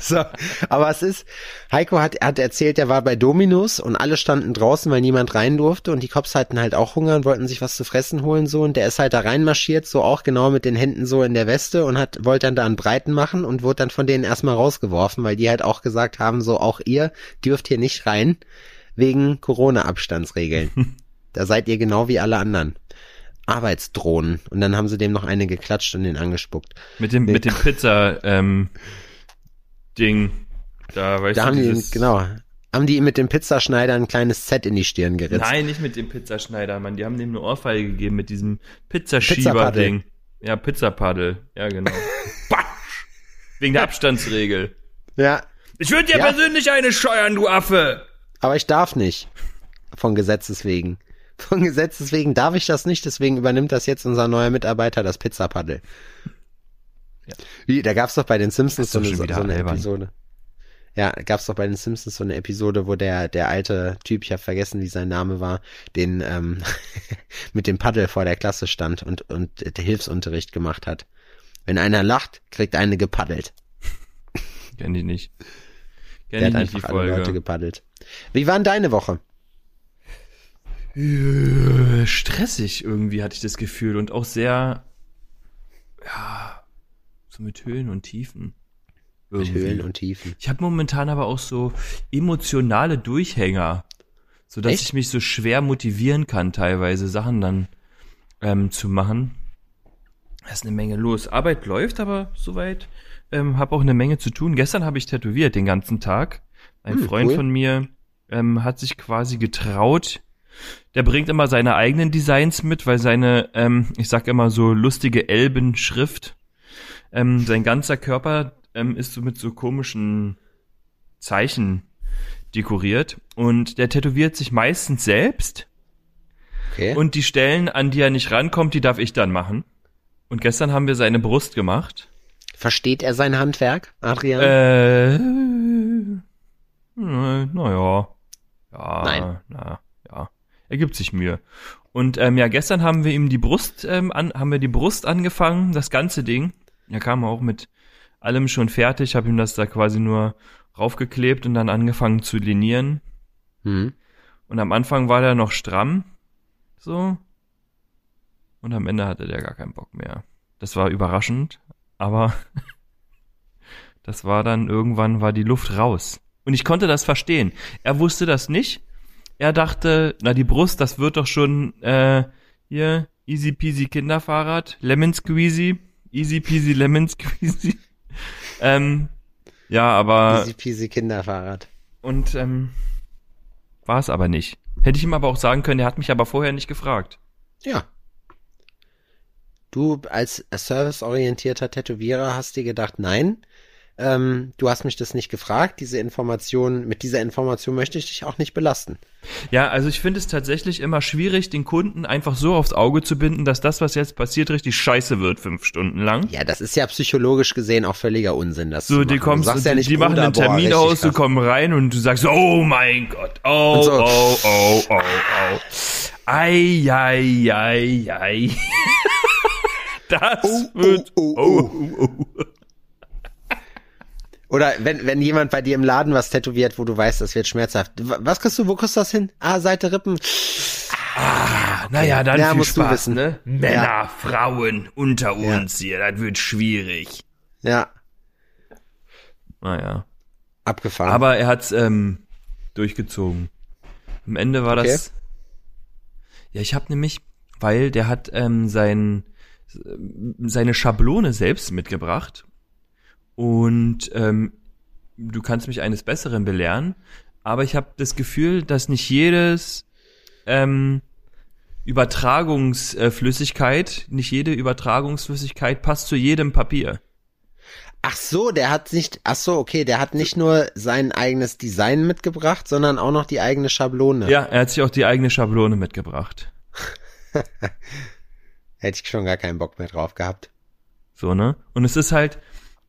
So, aber es ist, Heiko hat, hat erzählt, er war bei Dominus und alle standen draußen, weil niemand rein durfte und die Cops hatten halt auch Hunger und wollten sich was zu fressen holen so und der ist halt da reinmarschiert, so auch genau mit den Händen so in der Weste und hat, wollte dann da einen Breiten machen und wurde dann von denen erstmal rausgeworfen, weil die halt auch gesagt haben, so auch ihr dürft hier nicht rein wegen Corona-Abstandsregeln. da seid ihr genau wie alle anderen. Arbeitsdrohnen. Und dann haben sie dem noch eine geklatscht und den angespuckt. Mit dem, mit dem Pizza, ähm, Ding. Da, weißt da du, haben die, genau. Haben die mit dem Pizzaschneider ein kleines Z in die Stirn geritzt? Nein, nicht mit dem Pizzaschneider, Mann. Die haben dem eine Ohrfeige gegeben mit diesem Pizzaschieber-Ding. Ja, Pizzapaddel. Ja, genau. Wegen der Abstandsregel. Ja. Ich würde dir ja. persönlich eine scheuern, du Affe! Aber ich darf nicht. Von Gesetzes wegen. Von Gesetzes wegen darf ich das nicht, deswegen übernimmt das jetzt unser neuer Mitarbeiter, das Pizzapaddel. Ja. Wie, da gab's doch bei den Simpsons so eine, so eine Episode. Ja, gab's doch bei den Simpsons so eine Episode, wo der der alte Typ, ich habe vergessen, wie sein Name war, den ähm, mit dem Paddel vor der Klasse stand und und der Hilfsunterricht gemacht hat. Wenn einer lacht, kriegt eine gepaddelt. Kenn die nicht. Kenn der hat einfach alle Leute gepaddelt. Wie war denn deine Woche? Äh, stressig irgendwie hatte ich das Gefühl und auch sehr, ja, so mit Höhen und Tiefen. Irgendwie. Mit Höhen und Tiefen. Ich habe momentan aber auch so emotionale Durchhänger, so dass ich mich so schwer motivieren kann, teilweise Sachen dann ähm, zu machen. Da ist eine Menge los. Arbeit läuft aber soweit. Ähm, habe auch eine Menge zu tun. Gestern habe ich tätowiert den ganzen Tag. Ein hm, Freund cool. von mir ähm, hat sich quasi getraut, der bringt immer seine eigenen Designs mit, weil seine, ähm, ich sag immer so lustige Elbenschrift, ähm, sein ganzer Körper ähm, ist so mit so komischen Zeichen dekoriert und der tätowiert sich meistens selbst. Okay. Und die Stellen, an die er nicht rankommt, die darf ich dann machen. Und gestern haben wir seine Brust gemacht. Versteht er sein Handwerk, Adrian? Äh, naja. Ja, Nein. Na, ja er gibt sich Mühe. Und ähm, ja, gestern haben wir ihm die Brust, ähm, an, haben wir die Brust angefangen, das ganze Ding. Er kam auch mit allem schon fertig, habe ihm das da quasi nur raufgeklebt und dann angefangen zu linieren. Mhm. Und am Anfang war der noch stramm, so. Und am Ende hatte der gar keinen Bock mehr. Das war überraschend, aber das war dann irgendwann war die Luft raus. Und ich konnte das verstehen. Er wusste das nicht er dachte, na die Brust, das wird doch schon äh, hier easy peasy Kinderfahrrad, Lemon Squeezy, easy peasy Lemon Squeezy. ähm, ja, aber easy peasy Kinderfahrrad. Und ähm, war es aber nicht. Hätte ich ihm aber auch sagen können, er hat mich aber vorher nicht gefragt. Ja. Du als serviceorientierter Tätowierer hast dir gedacht, nein, ähm, du hast mich das nicht gefragt, diese Information, mit dieser Information möchte ich dich auch nicht belasten. Ja, also ich finde es tatsächlich immer schwierig, den Kunden einfach so aufs Auge zu binden, dass das, was jetzt passiert, richtig scheiße wird, fünf Stunden lang. Ja, das ist ja psychologisch gesehen auch völliger Unsinn, das so, die kommst, du ja nicht, die machen einen Termin boah, aus, du kommst rein und du sagst, oh mein Gott, oh, so. oh, oh, oh, oh. Ei, ei, ei, ei. das oh, wird, oh, oh, oh. oh. Oder wenn, wenn jemand bei dir im Laden was tätowiert, wo du weißt, das wird schmerzhaft. Was kriegst du, wo kriegst du das hin? Ah, Seite Rippen. Ah, naja, dann Ja, viel musst du Spaß, wissen. ne? Männer, Frauen unter Ja. uns hier, das wird schwierig. Ja, Naja. abgefahren. Aber er hat's ähm, durchgezogen. Am Ende war das. Ja, ich habe nämlich, weil der hat ähm, sein seine Schablone selbst mitgebracht und ähm, du kannst mich eines Besseren belehren, aber ich habe das Gefühl, dass nicht jedes ähm, Übertragungsflüssigkeit, nicht jede Übertragungsflüssigkeit passt zu jedem Papier. Ach so, der hat nicht, ach so, okay, der hat nicht nur sein eigenes Design mitgebracht, sondern auch noch die eigene Schablone. Ja, er hat sich auch die eigene Schablone mitgebracht. Hätte ich schon gar keinen Bock mehr drauf gehabt. So, ne? Und es ist halt,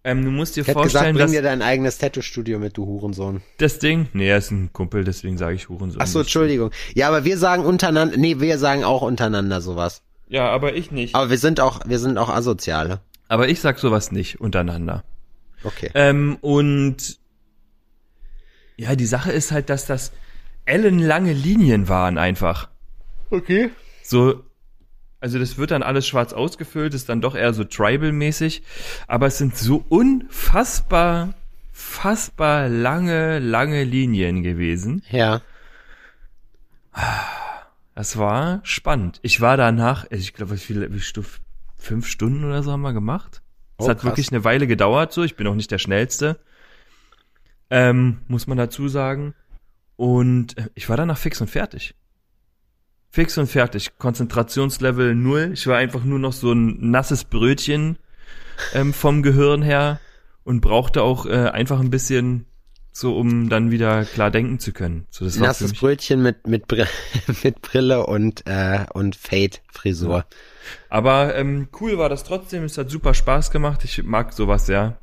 ähm, du musst dir Ich hätte gesagt, vorstellen, bring dass dir dein eigenes Tattoo-Studio mit, du Hurensohn. das Ding, nee, er ist ein Kumpel, deswegen sage ich Hurensohn. Ach so. Entschuldigung. Ja, aber wir sagen untereinander, nee, wir sagen auch untereinander sowas. Ja, aber ich nicht. Aber wir sind auch, wir sind auch Asoziale. Aber ich sag sowas nicht untereinander. Okay. Ähm, und ja, die Sache ist halt, dass das ellenlange Linien waren einfach. Okay. So, also das wird dann alles schwarz ausgefüllt, ist dann doch eher so tribal-mäßig, aber es sind so unfassbar, fassbar lange, lange Linien gewesen. Ja. Das war spannend. Ich war danach, ich glaube, wie viele, wie Stuf, fünf Stunden oder so haben wir gemacht. Es Oh, hat krass. wirklich eine Weile gedauert, so. Ich bin auch nicht der Schnellste. Ähm, muss man dazu sagen. Und äh, ich war danach fix und fertig. Fix und fertig. Konzentrationslevel null. Ich war einfach nur noch so ein nasses Brötchen ähm, vom Gehirn her und brauchte auch äh, einfach ein bisschen so, um dann wieder klar denken zu können. So, das Nasses Brötchen mit, mit, Br mit Brille und, äh, und Fade-Frisur. Aber ähm, cool war das trotzdem. Es hat super Spaß gemacht. Ich mag sowas sehr.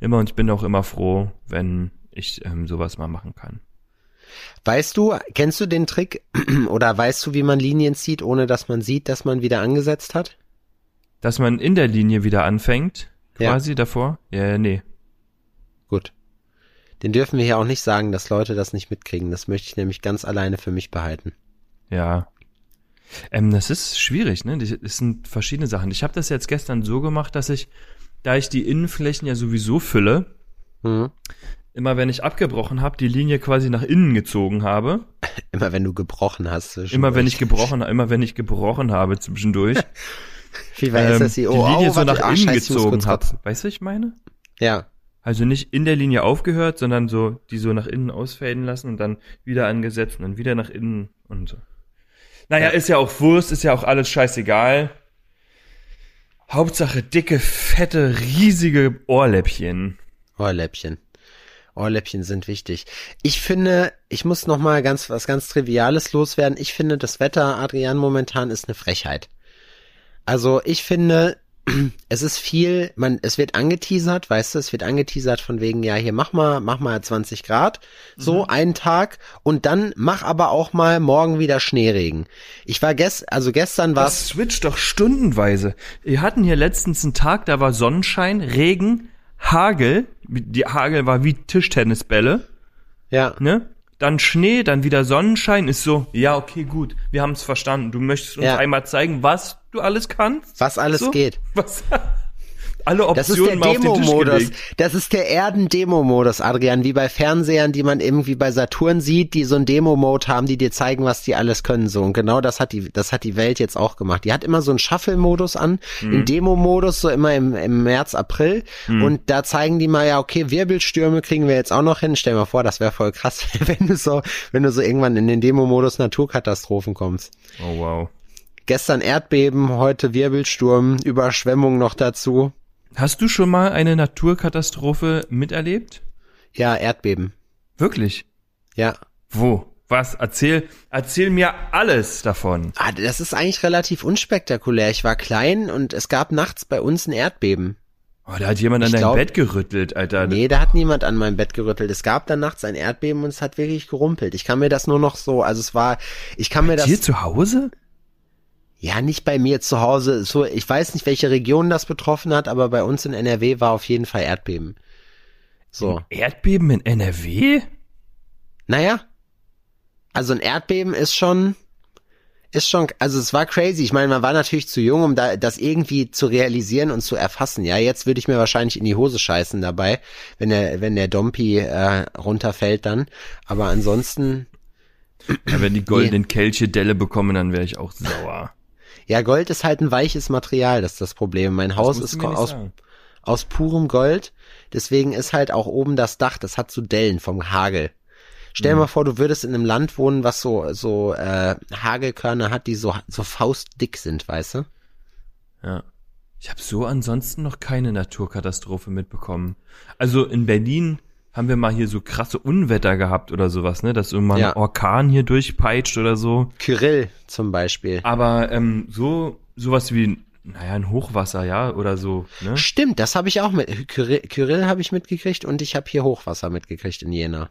Immer und ich bin auch immer froh, wenn ich ähm, sowas mal machen kann. Weißt du, kennst du den Trick oder weißt du, wie man Linien zieht, ohne dass man sieht, dass man wieder angesetzt hat? Dass man in der Linie wieder anfängt, Ja. quasi davor? Ja, ja, nee. Gut. Den dürfen wir hier auch nicht sagen, dass Leute das nicht mitkriegen. Das möchte ich nämlich ganz alleine für mich behalten. Ja. Ähm, das ist schwierig, ne? Das das sind verschiedene Sachen. Ich habe das jetzt gestern so gemacht, dass ich, da ich die Innenflächen ja sowieso fülle, Mhm. Immer wenn ich abgebrochen habe, die Linie quasi nach innen gezogen habe. Immer wenn du gebrochen hast. Immer wenn ich gebrochen, immer wenn ich gebrochen habe zwischendurch. Wie bei ähm, SSIO. die Linie oh, so nach innen muss gezogen habe. Weißt du, was ich meine? Ja. Also nicht in der Linie aufgehört, sondern so, die so nach innen ausfaden lassen und dann wieder angesetzt und dann wieder nach innen und so. Naja, Ja. ist ja auch Wurst, ist ja auch alles scheißegal. Hauptsache dicke, fette, riesige Ohrläppchen. Ohrläppchen. Ohrläppchen sind wichtig. Ich finde, ich muss noch mal ganz was ganz Triviales loswerden. Ich finde, das Wetter, Adrian, momentan ist eine Frechheit. Also ich finde, es ist viel, man, es wird angeteasert, weißt du, es wird angeteasert von wegen, ja, hier mach mal, mach mal 20 Grad, so einen Tag und dann mach aber auch mal morgen wieder Schneeregen. Ich war gest, also gestern war Das switcht doch stundenweise. Wir hatten hier letztens einen Tag, da war Sonnenschein, Regen, Hagel. Die Hagel war wie Tischtennisbälle. ja, ne? Dann Schnee, dann wieder Sonnenschein, ist so, ja, okay, gut, wir haben es verstanden. Du möchtest uns Ja. einmal zeigen, was du alles kannst? was alles so? geht. Was? Alle Das ist der Optionen mal auf den Tisch gelegt. Das ist der Erden-Demo-Modus, Adrian, wie bei Fernsehern, die man irgendwie bei Saturn sieht, die so ein Demo-Mode haben, die dir zeigen, was die alles können, so. Und genau das hat die, das hat die Welt jetzt auch gemacht. Die hat immer so einen Shuffle-Modus an, Mhm. in Demo-Modus, so immer im, im März, April. Und da zeigen die mal, ja, okay, Wirbelstürme kriegen wir jetzt auch noch hin. Stell dir mal vor, das wäre voll krass, wenn du so, wenn du so irgendwann in den Demo-Modus Naturkatastrophen kommst. Oh, wow. Gestern Erdbeben, heute Wirbelsturm, Überschwemmung noch dazu. Hast du schon mal eine Naturkatastrophe miterlebt? Ja, Erdbeben. Wirklich? Ja. Wo? Was? Erzähl, erzähl mir alles davon. Ah, das ist eigentlich relativ unspektakulär. Ich war klein und es gab nachts bei uns ein Erdbeben. Oh, da hat jemand an Ich dein glaub- Bett gerüttelt, Alter. Nee, da hat niemand an meinem Bett gerüttelt. Es gab dann nachts ein Erdbeben und es hat wirklich gerumpelt. Ich kann mir das nur noch so, also es war, ich kann mir das, Hier zu Hause? Ja, nicht bei mir zu Hause, so, ich weiß nicht, welche Region das betroffen hat, aber bei uns in NRW war auf jeden Fall Erdbeben. So. Erdbeben in NRW? Naja. Also ein Erdbeben ist schon, ist schon, also es war crazy. Ich meine, man war natürlich zu jung, um da, das irgendwie zu realisieren und zu erfassen. Ja, jetzt würde ich mir wahrscheinlich in die Hose scheißen dabei, wenn der, wenn der Dompi äh, runterfällt dann. Aber ansonsten, Ja, wenn die goldenen Kelche Delle bekommen, dann wäre ich auch sauer. Ja, Gold ist halt ein weiches Material, das ist das Problem. Mein Haus ist aus, sagen. aus purem Gold. Deswegen ist halt auch oben das Dach, das hat so Dellen vom Hagel. Stell dir Mhm. mal vor, du würdest in einem Land wohnen, was so, so äh, Hagelkörner hat, die so, so faustdick sind, weißt du? Ja. Ich habe so ansonsten noch keine Naturkatastrophe mitbekommen. Also in Berlin haben wir mal hier so krasse Unwetter gehabt oder sowas, ne? Dass irgendwann Ja. ein Orkan hier durchpeitscht oder so. Kyrill zum Beispiel. Aber ähm, so sowas wie, naja, ein Hochwasser, ja, oder so, ne? Stimmt, das habe ich auch mit. Kyrill, Kyrill habe ich mitgekriegt und ich habe hier Hochwasser mitgekriegt in Jena.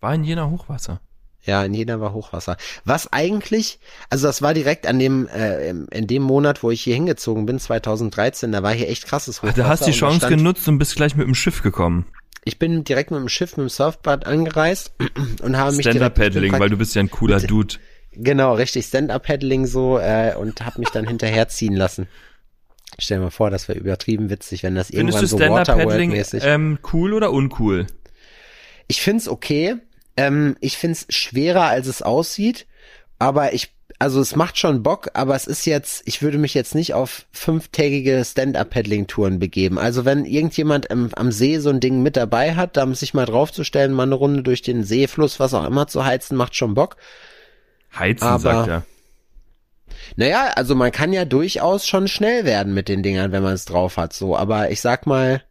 War in Jena Hochwasser. Ja, in Jena war Hochwasser. Was eigentlich, also das war direkt an dem, äh, in dem Monat, wo ich hier hingezogen bin, 2013, da war hier echt krasses Hochwasser. Da hast du die Chance stand- genutzt und bist gleich mit dem Schiff gekommen. Ich bin direkt mit dem Schiff, mit dem Surfboard angereist und habe mich Stand-Up-Paddling, weil du bist ja ein cooler. Dude. Genau, richtig, Stand-Up-Paddling so äh, und habe mich dann hinterherziehen lassen. Stell dir mal vor, das wäre übertrieben witzig, wenn das Findest irgendwann du so Waterworld-mäßig. ähm, cool oder uncool? Ich find's okay. Ähm, ich find's schwerer, als es aussieht. Aber ich, also es macht schon Bock, aber es ist jetzt, ich würde mich jetzt nicht auf fünftägige Stand-Up-Paddling-Touren begeben. Also wenn irgendjemand am, am See so ein Ding mit dabei hat, da sich mal draufzustellen, mal eine Runde durch den Seefluss, was auch immer zu heizen, macht schon Bock. Heizen, Aber- sagt er. Naja, also man kann ja durchaus schon schnell werden mit den Dingern, wenn man es drauf hat, so. Aber ich sag mal,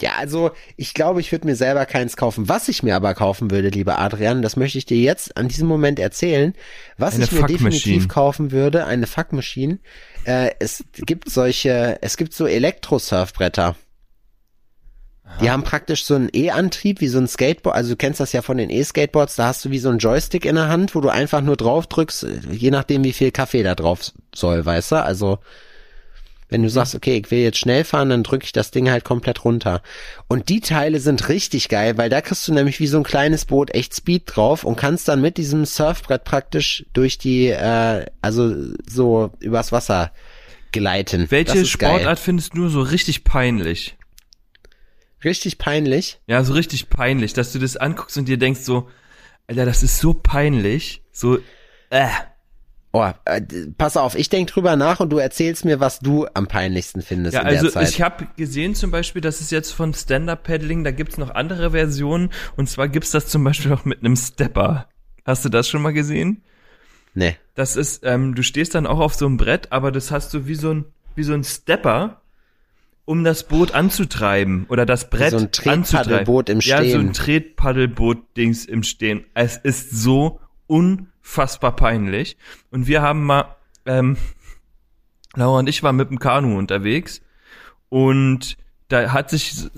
ja, also ich glaube, ich würde mir selber keins kaufen. Was ich mir aber kaufen würde, lieber Adrian, das möchte ich dir jetzt an diesem Moment erzählen. Was Eine ich mir definitiv kaufen würde, eine Fuckmaschine. Äh, es gibt solche, es gibt so Elektro-Surfbretter. Die haben praktisch so einen E-Antrieb wie so ein Skateboard. Also du kennst das ja von den E-Skateboards. Da hast du wie so einen Joystick in der Hand, wo du einfach nur drauf drückst, je nachdem wie viel Kaffee da drauf soll, weißt du? Also wenn du sagst, okay, ich will jetzt schnell fahren, dann drücke ich das Ding halt komplett runter. Und die Teile sind richtig geil, weil da kriegst du nämlich wie so ein kleines Boot echt Speed drauf und kannst dann mit diesem Surfbrett praktisch durch die, äh, also so übers Wasser gleiten. Welche ist geil. Sportart findest du so richtig peinlich? Richtig peinlich. Ja, so richtig peinlich, dass du das anguckst und dir denkst so, Alter, das ist so peinlich, so, äh. Oh, äh, pass auf, ich denk drüber nach und du erzählst mir, was du am peinlichsten findest Ja, in also der Zeit. ich habe gesehen zum Beispiel, dass es jetzt von Stand-Up-Paddling, da gibt's noch andere Versionen und zwar gibt's das zum Beispiel auch mit einem Stepper. Hast du das schon mal gesehen? nee. Das ist, ähm, du stehst dann auch auf so einem Brett, aber das hast du wie so ein, wie so ein Stepper, um das Boot anzutreiben oder das Brett so ein anzutreiben. Tretpaddelboot im Ja, so Stehen. ein Tretpaddelboot-Dings im Stehen. Es ist so unfassbar peinlich. Und wir haben mal, ähm, Laura und ich waren mit dem Kanu unterwegs und da hat sich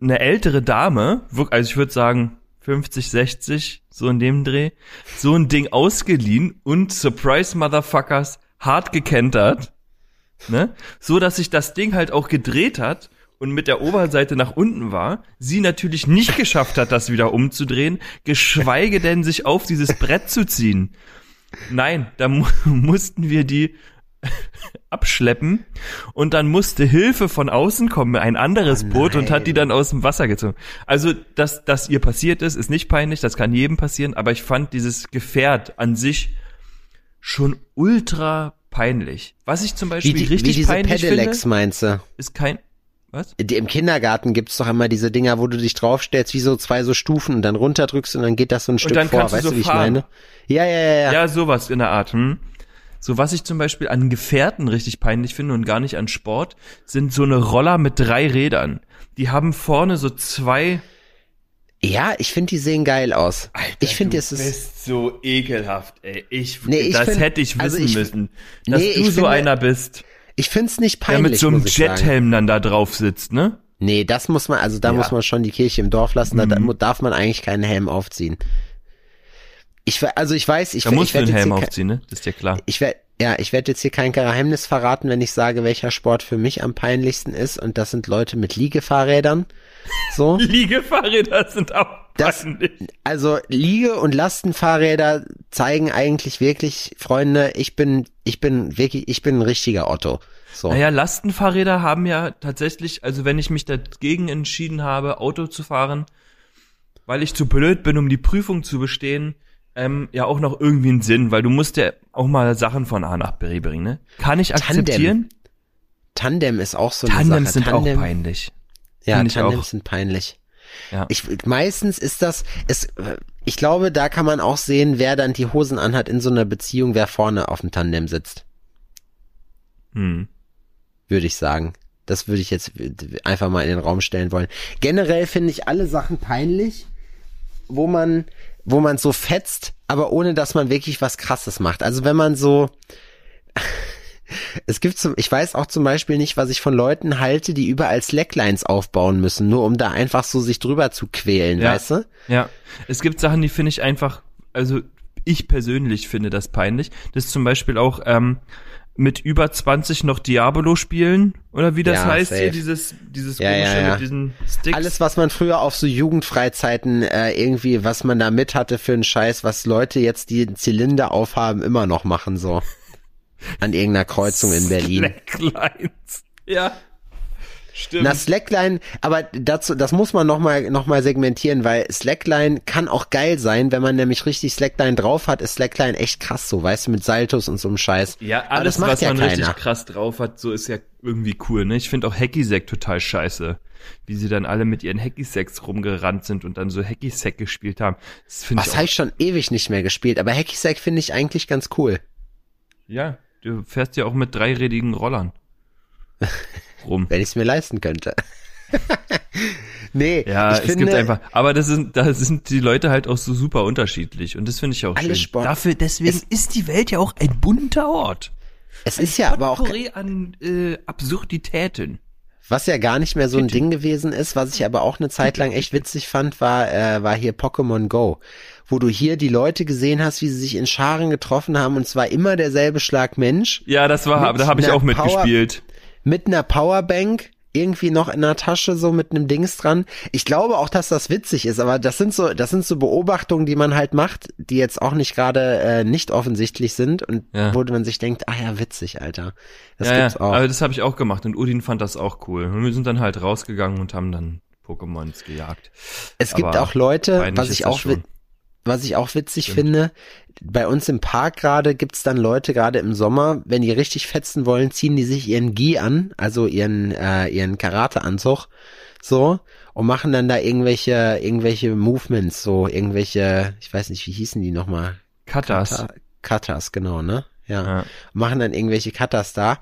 eine ältere Dame, also ich würde sagen 50, 60, so in dem Dreh, so ein Ding ausgeliehen und Surprise Motherfuckers hart gekentert, ne? So dass sich das Ding halt auch gedreht hat und mit der Oberseite nach unten war, sie natürlich nicht geschafft hat, das wieder umzudrehen, geschweige denn sich auf dieses Brett zu ziehen. Nein, da mu mussten wir die abschleppen und dann musste Hilfe von außen kommen, ein anderes Boot und hat die dann aus dem Wasser gezogen. Also, dass das ihr passiert ist, ist nicht peinlich, das kann jedem passieren, aber ich fand dieses Gefährt an sich schon ultra peinlich. Was ich zum Wie, Beispiel die, wie richtig diese peinlich Pedelecs finde, meinst du? ist kein was? Im Kindergarten gibt's doch immer diese Dinger, wo du dich draufstellst, wie so zwei so Stufen und dann runterdrückst und dann geht das so ein Stück dann vor. du Weißt so du, wie ich fahren. meine? Ja, ja, ja, ja. Ja, sowas in der Art. Hm? So was ich zum Beispiel an Gefährten richtig peinlich finde und gar nicht an Sport, sind so eine Roller mit drei Rädern. Die haben vorne so zwei. Ja, ich finde, die sehen geil aus. ich finde, es ist. bist so ekelhaft, ey. Ich, Nee, ich das find- hätte ich wissen also ich- müssen, dass Nee, du ich so finde- einer bist, Ich find's nicht der peinlich. mit so einem. Jethelm dann da drauf sitzt, ne? Nee, das muss man, also da Ja. Mhm. muss man schon die Kirche im Dorf lassen, da, mu- darf man eigentlich keinen Helm aufziehen. Ich, also ich weiß, ich, Da musst ich du werd den jetzt Helm aufziehen, ne? Das ist dir klar. Ich werde Ja, ich werde jetzt hier kein Geheimnis verraten, wenn ich sage, welcher Sport für mich am peinlichsten ist. Und das sind Leute mit Liegefahrrädern. So. Liegefahrräder sind auch Das, also Liege- und Lastenfahrräder zeigen eigentlich wirklich, Freunde, ich bin, ich bin wirklich, ich bin ein richtiger Otto. So. Naja, Lastenfahrräder haben ja tatsächlich, also wenn ich mich dagegen entschieden habe, Auto zu fahren, weil ich zu blöd bin, um die Prüfung zu bestehen, ähm, ja auch noch irgendwie einen Sinn, weil du musst ja auch mal Sachen von A nach B bringen, ne? Kann ich Tandem. akzeptieren? Tandem ist auch so eine Tandems Sache. sind Tandem, auch peinlich. Ja, Tandems sind peinlich. Ja. Ich, meistens ist das, es, ich glaube, da kann man auch sehen, wer dann die Hosen anhat in so einer Beziehung, wer vorne auf dem Tandem sitzt, Hm. würde ich sagen. Das würde ich jetzt einfach mal in den Raum stellen wollen. Generell finde ich alle Sachen peinlich, wo man, wo man so fetzt, aber ohne dass man wirklich was krasses macht. Also wenn man so, es gibt zum, ich weiß auch zum Beispiel nicht, was ich von Leuten halte, die überall Slacklines aufbauen müssen, nur um da einfach so sich drüber zu quälen, Ja. weißt du? Ja, es gibt Sachen, die finde ich einfach, also ich persönlich finde das peinlich. Das ist zum Beispiel auch ähm, mit über 20 noch Diabolo spielen oder wie das Ja, heißt safe. hier, dieses, dieses Ja, komische ja, ja. mit diesen Sticks. Alles, was man früher auf so Jugendfreizeiten äh, irgendwie, was man da mit hatte für einen Scheiß, was Leute jetzt, die einen Zylinder aufhaben, immer noch machen, so. An irgendeiner Kreuzung in Berlin. Slacklines. Ja. Stimmt. Na, Slackline, aber dazu, das muss man nochmal noch mal segmentieren, weil Slackline kann auch geil sein, wenn man nämlich richtig Slackline drauf hat, ist Slackline echt krass so, weißt du, mit Saltos und so einem Scheiß. ja, alles, das macht was ja man keiner. richtig krass drauf hat, so ist ja irgendwie cool, ne? Ich finde auch Hacky-Sack total scheiße. Wie sie dann alle mit ihren Hacky-Sacks rumgerannt sind und dann so Hacky-Sack gespielt haben. Das finde ich Was habe ich schon ewig nicht mehr gespielt, aber Hacky Sack finde ich eigentlich ganz cool. Ja, du fährst ja auch mit dreirädigen Rollern rum. Wenn ich es mir leisten könnte. nee, Ja, ich es finde, gibt einfach, aber das sind, da sind die Leute halt auch so super unterschiedlich und das finde ich auch Alle schön. Sport- Dafür, deswegen ist die Welt ja auch ein bunter Ort. es ist ja aber auch, an äh, Absurditäten. Was ja gar nicht mehr so ein Ding gewesen ist, was ich aber auch eine Zeit lang echt witzig fand, war, äh, war hier Pokémon Go. Wo du hier die Leute gesehen hast, wie sie sich in Scharen getroffen haben und zwar immer derselbe Schlag Mensch. Ja, das war, da habe ich auch mitgespielt. mit einer Powerbank irgendwie noch in der Tasche so mit einem Dings dran. Ich glaube auch, dass das witzig ist, aber das sind so, das sind so Beobachtungen, die man halt macht, die jetzt auch nicht gerade äh, nicht offensichtlich sind und Ja. wo man sich denkt, ah ja, witzig, Alter. Das ja, gibt's ja, auch. aber das habe ich auch gemacht und Udin fand das auch cool. Und wir sind dann halt rausgegangen und haben dann Pokémons gejagt. es gibt aber auch Leute, was ich auch schon. wi- was ich auch witzig finde, bei uns im Park gerade gibt's dann Leute, gerade im Sommer, wenn die richtig fetzen wollen, ziehen die sich ihren Gi an, also ihren, äh, ihren Karateanzug, so, und machen dann da irgendwelche, irgendwelche Movements, so, irgendwelche, ich weiß nicht, wie hießen die nochmal? Katas. Kata- Katas, genau, ne? Ja. Ja. Machen dann irgendwelche Katas da.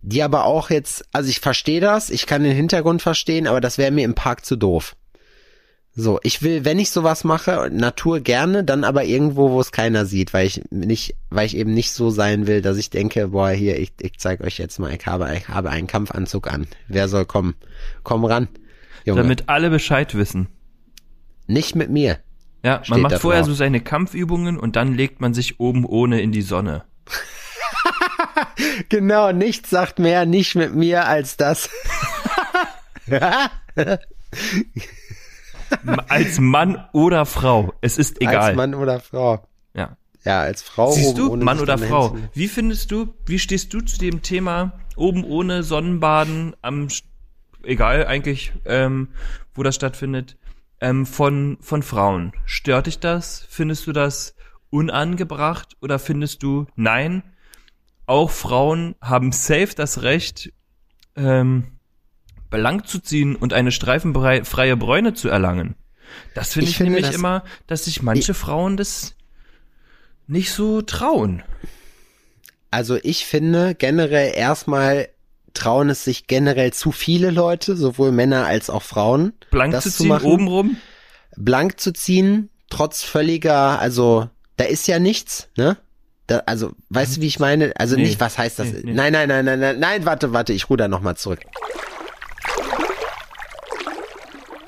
Die aber auch jetzt, also ich verstehe das, ich kann den Hintergrund verstehen, aber das wäre mir im Park zu doof. So, ich will, wenn ich sowas mache, Natur gerne, dann aber irgendwo, wo es keiner sieht, weil ich nicht, weil ich eben nicht so sein will, dass ich denke, boah, hier, ich, ich zeig euch jetzt mal, ich habe, ich habe einen Kampfanzug an. Wer soll kommen? Komm ran. Junge, Damit alle Bescheid wissen. nicht mit mir. Ja, man macht vorher so seine Kampfübungen und dann legt man sich oben ohne in die Sonne. Genau, nichts sagt mehr nicht mit mir als das. Als Mann oder Frau. Es ist egal. Als Mann oder Frau. Ja. Ja, als Frau. Siehst oben du, ohne Mann oder Frau, wie findest du, wie stehst du zu dem Thema oben ohne Sonnenbaden am, St- egal eigentlich, ähm, wo das stattfindet, ähm, von, von Frauen? Stört dich das? Findest du das unangebracht oder findest du, nein, auch Frauen haben safe das Recht, ähm, blank zu ziehen und eine streifenfreie Bräune zu erlangen? Das finde Ich ich, finde, nämlich das- immer, dass sich manche Frauen das nicht so trauen. Also ich finde generell erstmal trauen es sich generell zu viele Leute, sowohl Männer als auch Frauen, Blank das zu zu ziehen, machen. obenrum. blank zu ziehen, trotz völliger, also da ist ja nichts, ne? Da, also, weißt du, wie ich meine? Also Nee. nicht, was heißt das? Nee, nee. Nein, nein, nein, nein, nein, nein, warte, warte, ich ruder nochmal zurück.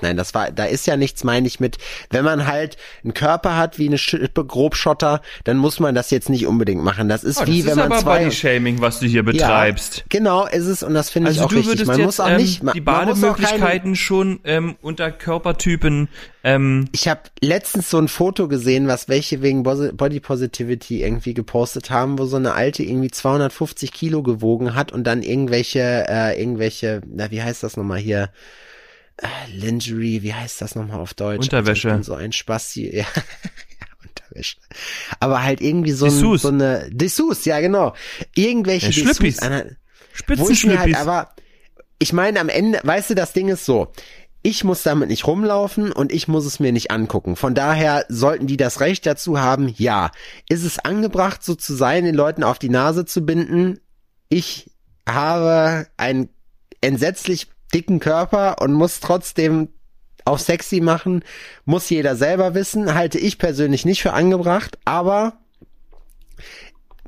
Nein, das war, da ist ja nichts, meine ich, mit, wenn man halt einen Körper hat wie eine Schippe Grobschotter, dann muss man das jetzt nicht unbedingt machen. Das ist Oh, wie, das wenn ist man aber zwei. Body-Shaming, was du hier betreibst. Ja, genau, ist es, und das finde ich Also auch du richtig. würdest Man jetzt muss auch ähm, nicht, man, die keine, Bademöglichkeiten schon ähm, unter Körpertypen ähm, Ich habe letztens so ein Foto gesehen, was welche wegen Body Positivity irgendwie gepostet haben, wo so eine alte irgendwie 250 Kilo gewogen hat und dann irgendwelche, äh, irgendwelche, na wie heißt das nochmal hier? Äh, Lingerie, wie heißt das nochmal auf Deutsch? Unterwäsche. Also so ein Spasti, ja. ja, Unterwäsche. Aber halt irgendwie so, ein, so eine Dessous, ja genau. Irgendwelche Ja. Dessous. mir halt, Spitzenschlüppis. aber ich meine am Ende, weißt du, das Ding ist so. Ich muss damit nicht rumlaufen und ich muss es mir nicht angucken. Von daher sollten die das Recht dazu haben, ja. Ist es angebracht, so zu sein, den Leuten auf die Nase zu binden? Ich habe einen entsetzlich dicken Körper und muss trotzdem auf sexy machen. Muss jeder selber wissen. Halte ich persönlich nicht für angebracht, aber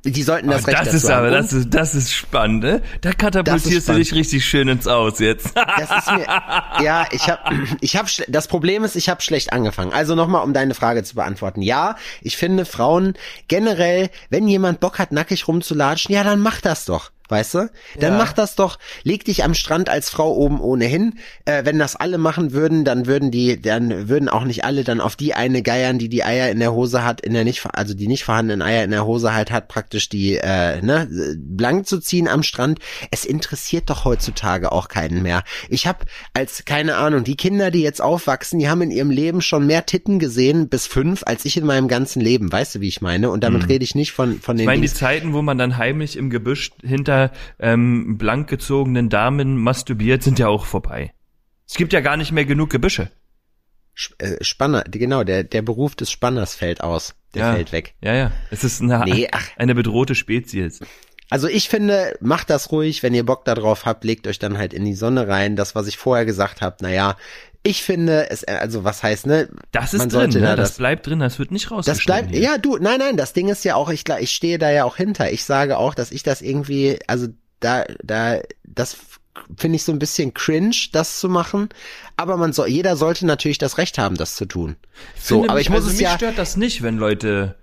die sollten das Oh, Recht das ist aber, Und- das ist, das ist spannend, ne? Da katapultierst du dich richtig schön ins Aus jetzt. Das ist mir, ja, ich habe, ich habe, das Problem ist, ich habe schlecht angefangen. Also nochmal, um deine Frage zu beantworten. Ja, ich finde Frauen generell, wenn jemand Bock hat, nackig rumzulatschen, ja, dann mach das doch. Weißt du? Dann Ja. mach das doch, leg dich am Strand als Frau oben ohnehin. Äh, wenn das alle machen würden, dann würden die, dann würden auch nicht alle dann auf die eine geiern, die die Eier in der Hose hat, in der nicht, also die nicht vorhandenen Eier in der Hose halt hat, praktisch die, äh, ne, blank zu ziehen am Strand. Es interessiert doch heutzutage auch keinen mehr. Ich habe als, keine Ahnung, die Kinder, die jetzt aufwachsen, die haben in ihrem Leben schon mehr Titten gesehen, bis fünf, als ich in meinem ganzen Leben. Weißt du, wie ich meine? Und damit rede ich nicht von, von den Ich meine, die Zeiten, wo man dann heimlich im Gebüsch hinter ähm, blank gezogenen Damen masturbiert, sind ja auch vorbei. Es gibt ja gar nicht mehr genug Gebüsche. Äh, Spanner, genau, der, der Beruf des Spanners fällt aus. Der ja. fällt weg. Ja, ja. Es ist eine, Nee, ach. eine bedrohte Spezies. Also ich finde, macht das ruhig, wenn ihr Bock darauf habt, legt euch dann halt in die Sonne rein. Das, was ich vorher gesagt habe, naja, ich finde, es, also was heißt, ne? Das ist man drin, ne? da das, das, bleibt drin, das wird nicht das rausgeschnitten. bleibt, hier. ja, du, nein, nein, das Ding ist ja auch, ich, ich stehe da ja auch hinter. Ich sage auch, dass ich das irgendwie, also da, da, das finde ich so ein bisschen cringe, das zu machen. Aber man soll, jeder sollte natürlich das Recht haben, das zu tun. So, Finde aber mich- ich muss also es mich ja, stört das nicht, wenn Leute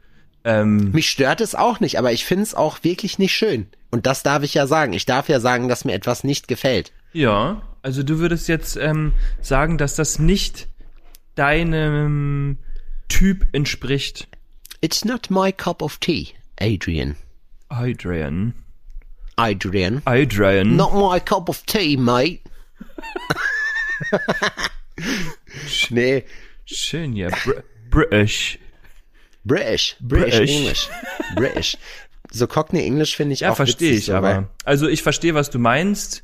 ähm, Mich stört es auch nicht, aber ich finde es auch wirklich nicht schön. Und das darf ich ja sagen. Ich darf ja sagen, dass mir etwas nicht gefällt. Ja, also du würdest jetzt ähm, sagen, dass das nicht deinem Typ entspricht. It's not my cup of tea, Adrian. Adrian. Adrian. Adrian. Not my cup of tea, mate. nee, Schön, ja. Br British. British. British, British. English. British. So Cockney English finde ich Ja, auch verstehe ich, aber. Also ich verstehe, was du meinst.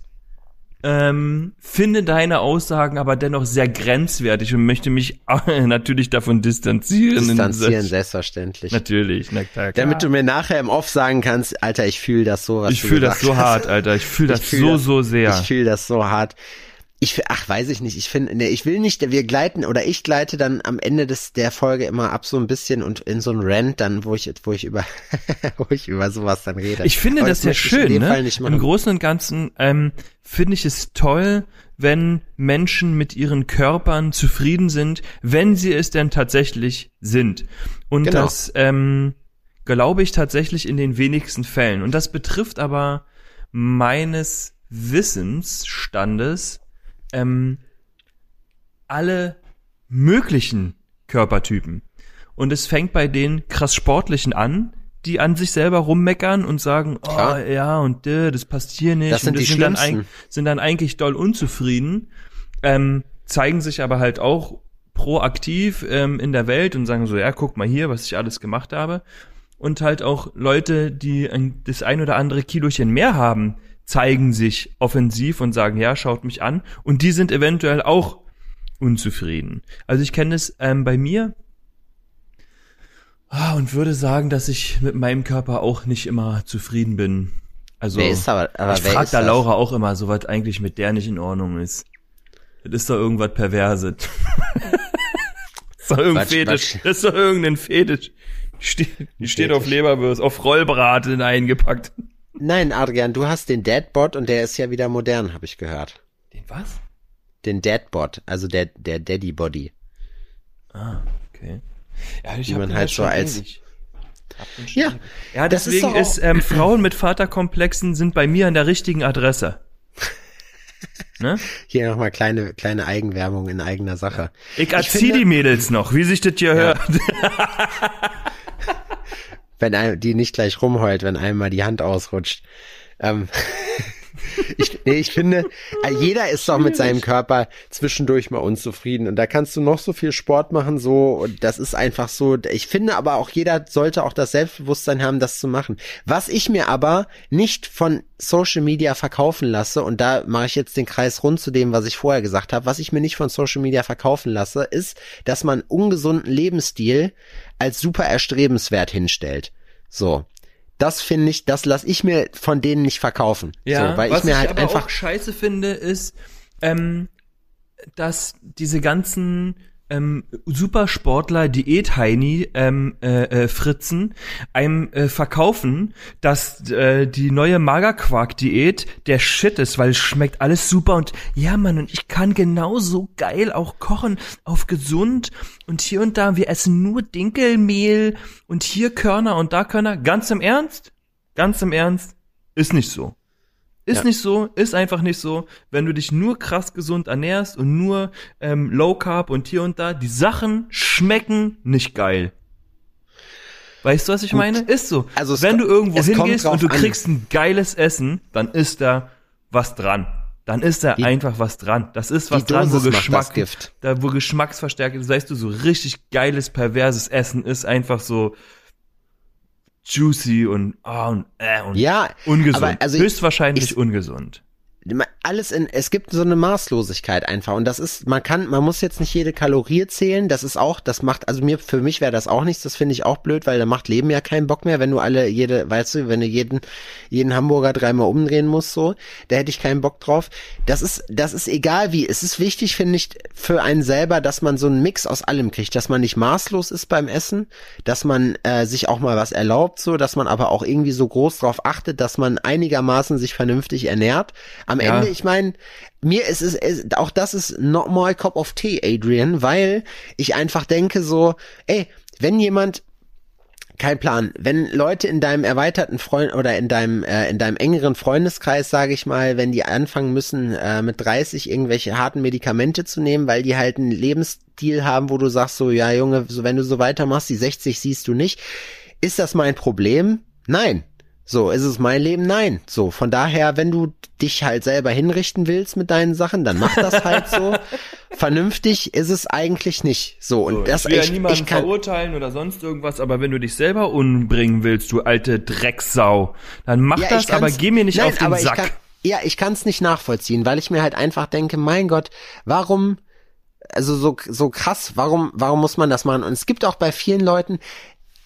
Ähm, finde deine Aussagen aber dennoch sehr grenzwertig und möchte mich natürlich davon distanzieren. Distanzieren, selbstverständlich. Natürlich, na klar. Damit du mir nachher im Off sagen kannst, Alter, ich fühle das so, was ich fühle das so hast. hart, Alter. Ich fühle das fühl so, das- so sehr. Ich fühle das so hart. Ich, ach, weiß ich nicht. Ich finde, nee, ich will nicht, wir gleiten oder ich gleite dann am Ende des der Folge immer ab so ein bisschen und in so ein Rant dann, wo ich, wo ich über, wo ich über sowas dann rede. Ich finde Aber das ja schön, ne? Im Großen und Ganzen ähm, finde ich es toll, wenn Menschen mit ihren Körpern zufrieden sind, wenn sie es denn tatsächlich sind. Und Genau. das ähm, glaube ich tatsächlich in den wenigsten Fällen. Und das betrifft aber meines Wissensstandes ähm, alle möglichen Körpertypen. Und es fängt bei den krass sportlichen an, die an sich selber rummeckern und sagen, oh Klar. ja, und äh, das passt hier nicht. Das sind und die sind dann, sind dann eigentlich doll unzufrieden, ähm, zeigen sich aber halt auch proaktiv ähm, in der Welt und sagen so, ja, guck mal hier, was ich alles gemacht habe. Und halt auch Leute, die ein, das ein oder andere Kilochen mehr haben, zeigen sich offensiv und sagen, ja, schaut mich an. Und die sind eventuell auch unzufrieden. Also ich kenne es ähm, bei mir ah, und würde sagen, dass ich mit meinem Körper auch nicht immer zufrieden bin. Also Wer ist aber, aber ich frage da das? Laura auch immer, so was eigentlich mit der nicht in Ordnung ist. Das ist doch irgendwas Perverses. das ist doch irgendein Fetisch. Das ist doch irgendein Fetisch. Die steht, die steht auf Leberwürst, auf Rollbraten eingepackt. Nein, Adrian, du hast den Deadbot und der ist ja wieder modern, habe ich gehört. Den was? den Dadbot, also der, der Daddy Body. Ah, okay. Ja, ich Wie man halt ja so als- ewig. Ja. Ja, ist deswegen auch- ist, ähm, Frauen mit Vaterkomplexen sind bei mir an der richtigen Adresse. ne? Hier nochmal kleine, kleine Eigenwerbung in eigener Sache. Ich erzieh die Mädels noch, wie sich das hier hört. Wenn einem, die nicht gleich rumheult, wenn einem mal die Hand ausrutscht. Ähm, ich, nee, ich finde, jeder ist doch mit seinem Körper zwischendurch mal unzufrieden und da kannst du noch so viel Sport machen, so, und das ist einfach so, ich finde aber auch jeder sollte auch das Selbstbewusstsein haben, das zu machen. Was ich mir aber nicht von Social Media verkaufen lasse, und da mache ich jetzt den Kreis rund zu dem, was ich vorher gesagt habe, was ich mir nicht von Social Media verkaufen lasse, ist, dass man ungesunden Lebensstil als super erstrebenswert hinstellt. So. Das finde ich, das lasse ich mir von denen nicht verkaufen. Ja, so, weil was ich mir halt aber einfach auch scheiße finde, ist, ähm, dass diese ganzen ähm, Supersportler, Diät-Heini, ähm, äh, äh, Fritzen, einem äh, verkaufen, dass äh, die neue Magerquark-Diät der Shit ist, weil es schmeckt alles super und ja, Mann, und ich kann genauso geil auch kochen auf gesund und hier und da, wir essen nur Dinkelmehl und hier Körner und da Körner. Ganz im Ernst? Ganz im Ernst? Ist nicht so. Ist Ja. nicht so, ist einfach nicht so. Wenn du dich nur krass gesund ernährst und nur ähm, Low Carb und hier und da, die Sachen schmecken nicht geil. Weißt du, was ich Gut. meine? Ist so. Also Wenn du irgendwo hingehst und du an. kriegst ein geiles Essen, dann ist da was dran. Dann ist da Die- einfach was dran. Das ist was dran, wo Geschmack, da wo Geschmacksverstärker, das heißt du, so richtig geiles, perverses Essen ist einfach so juicy und, ah und, äh, und Ja, ungesund. also ich- Höchstwahrscheinlich ich- ungesund. Alles in, es gibt so eine Maßlosigkeit einfach und das ist, man kann, man muss jetzt nicht jede Kalorie zählen, das ist auch, das macht, also mir, für mich wäre das auch nichts, das finde ich auch blöd, weil da macht Leben ja keinen Bock mehr, wenn du alle, jede, weißt du, wenn du jeden, jeden Hamburger dreimal umdrehen musst, so, da hätte ich keinen Bock drauf. Das ist, das ist egal wie, es ist wichtig, finde ich, für einen selber, dass man so einen Mix aus allem kriegt, dass man nicht maßlos ist beim Essen, dass man äh, sich auch mal was erlaubt, so, dass man aber auch irgendwie so groß drauf achtet, dass man einigermaßen sich vernünftig ernährt. Am Ja. Ende, ich meine, mir ist es, es, auch das ist not my cup of tea, Adrian, weil ich einfach denke so, ey, wenn jemand kein Plan. Wenn Leute in deinem erweiterten Freund oder in deinem äh, in deinem engeren Freundeskreis, sage ich mal, wenn die anfangen müssen äh, mit 30 irgendwelche harten Medikamente zu nehmen, weil die halt einen Lebensstil haben, wo du sagst so, ja Junge, so wenn du so weitermachst, die 60 siehst du nicht, ist das mein Problem? Nein. So, ist es mein Leben? Nein. So, von daher, wenn du dich halt selber hinrichten willst mit deinen Sachen, dann mach das halt so. Vernünftig ist es eigentlich nicht. So, und So, das ich will ich, ja niemanden ich kann, verurteilen oder sonst irgendwas, aber wenn du dich selber umbringen willst, du alte Drecksau, dann mach Ja, das, aber geh mir nicht Nein, auf den Sack. Kann, ja, ich kann es nicht nachvollziehen, weil ich mir halt einfach denke, mein Gott, warum, also so, so krass, warum, warum muss man das machen? Und es gibt auch bei vielen Leuten,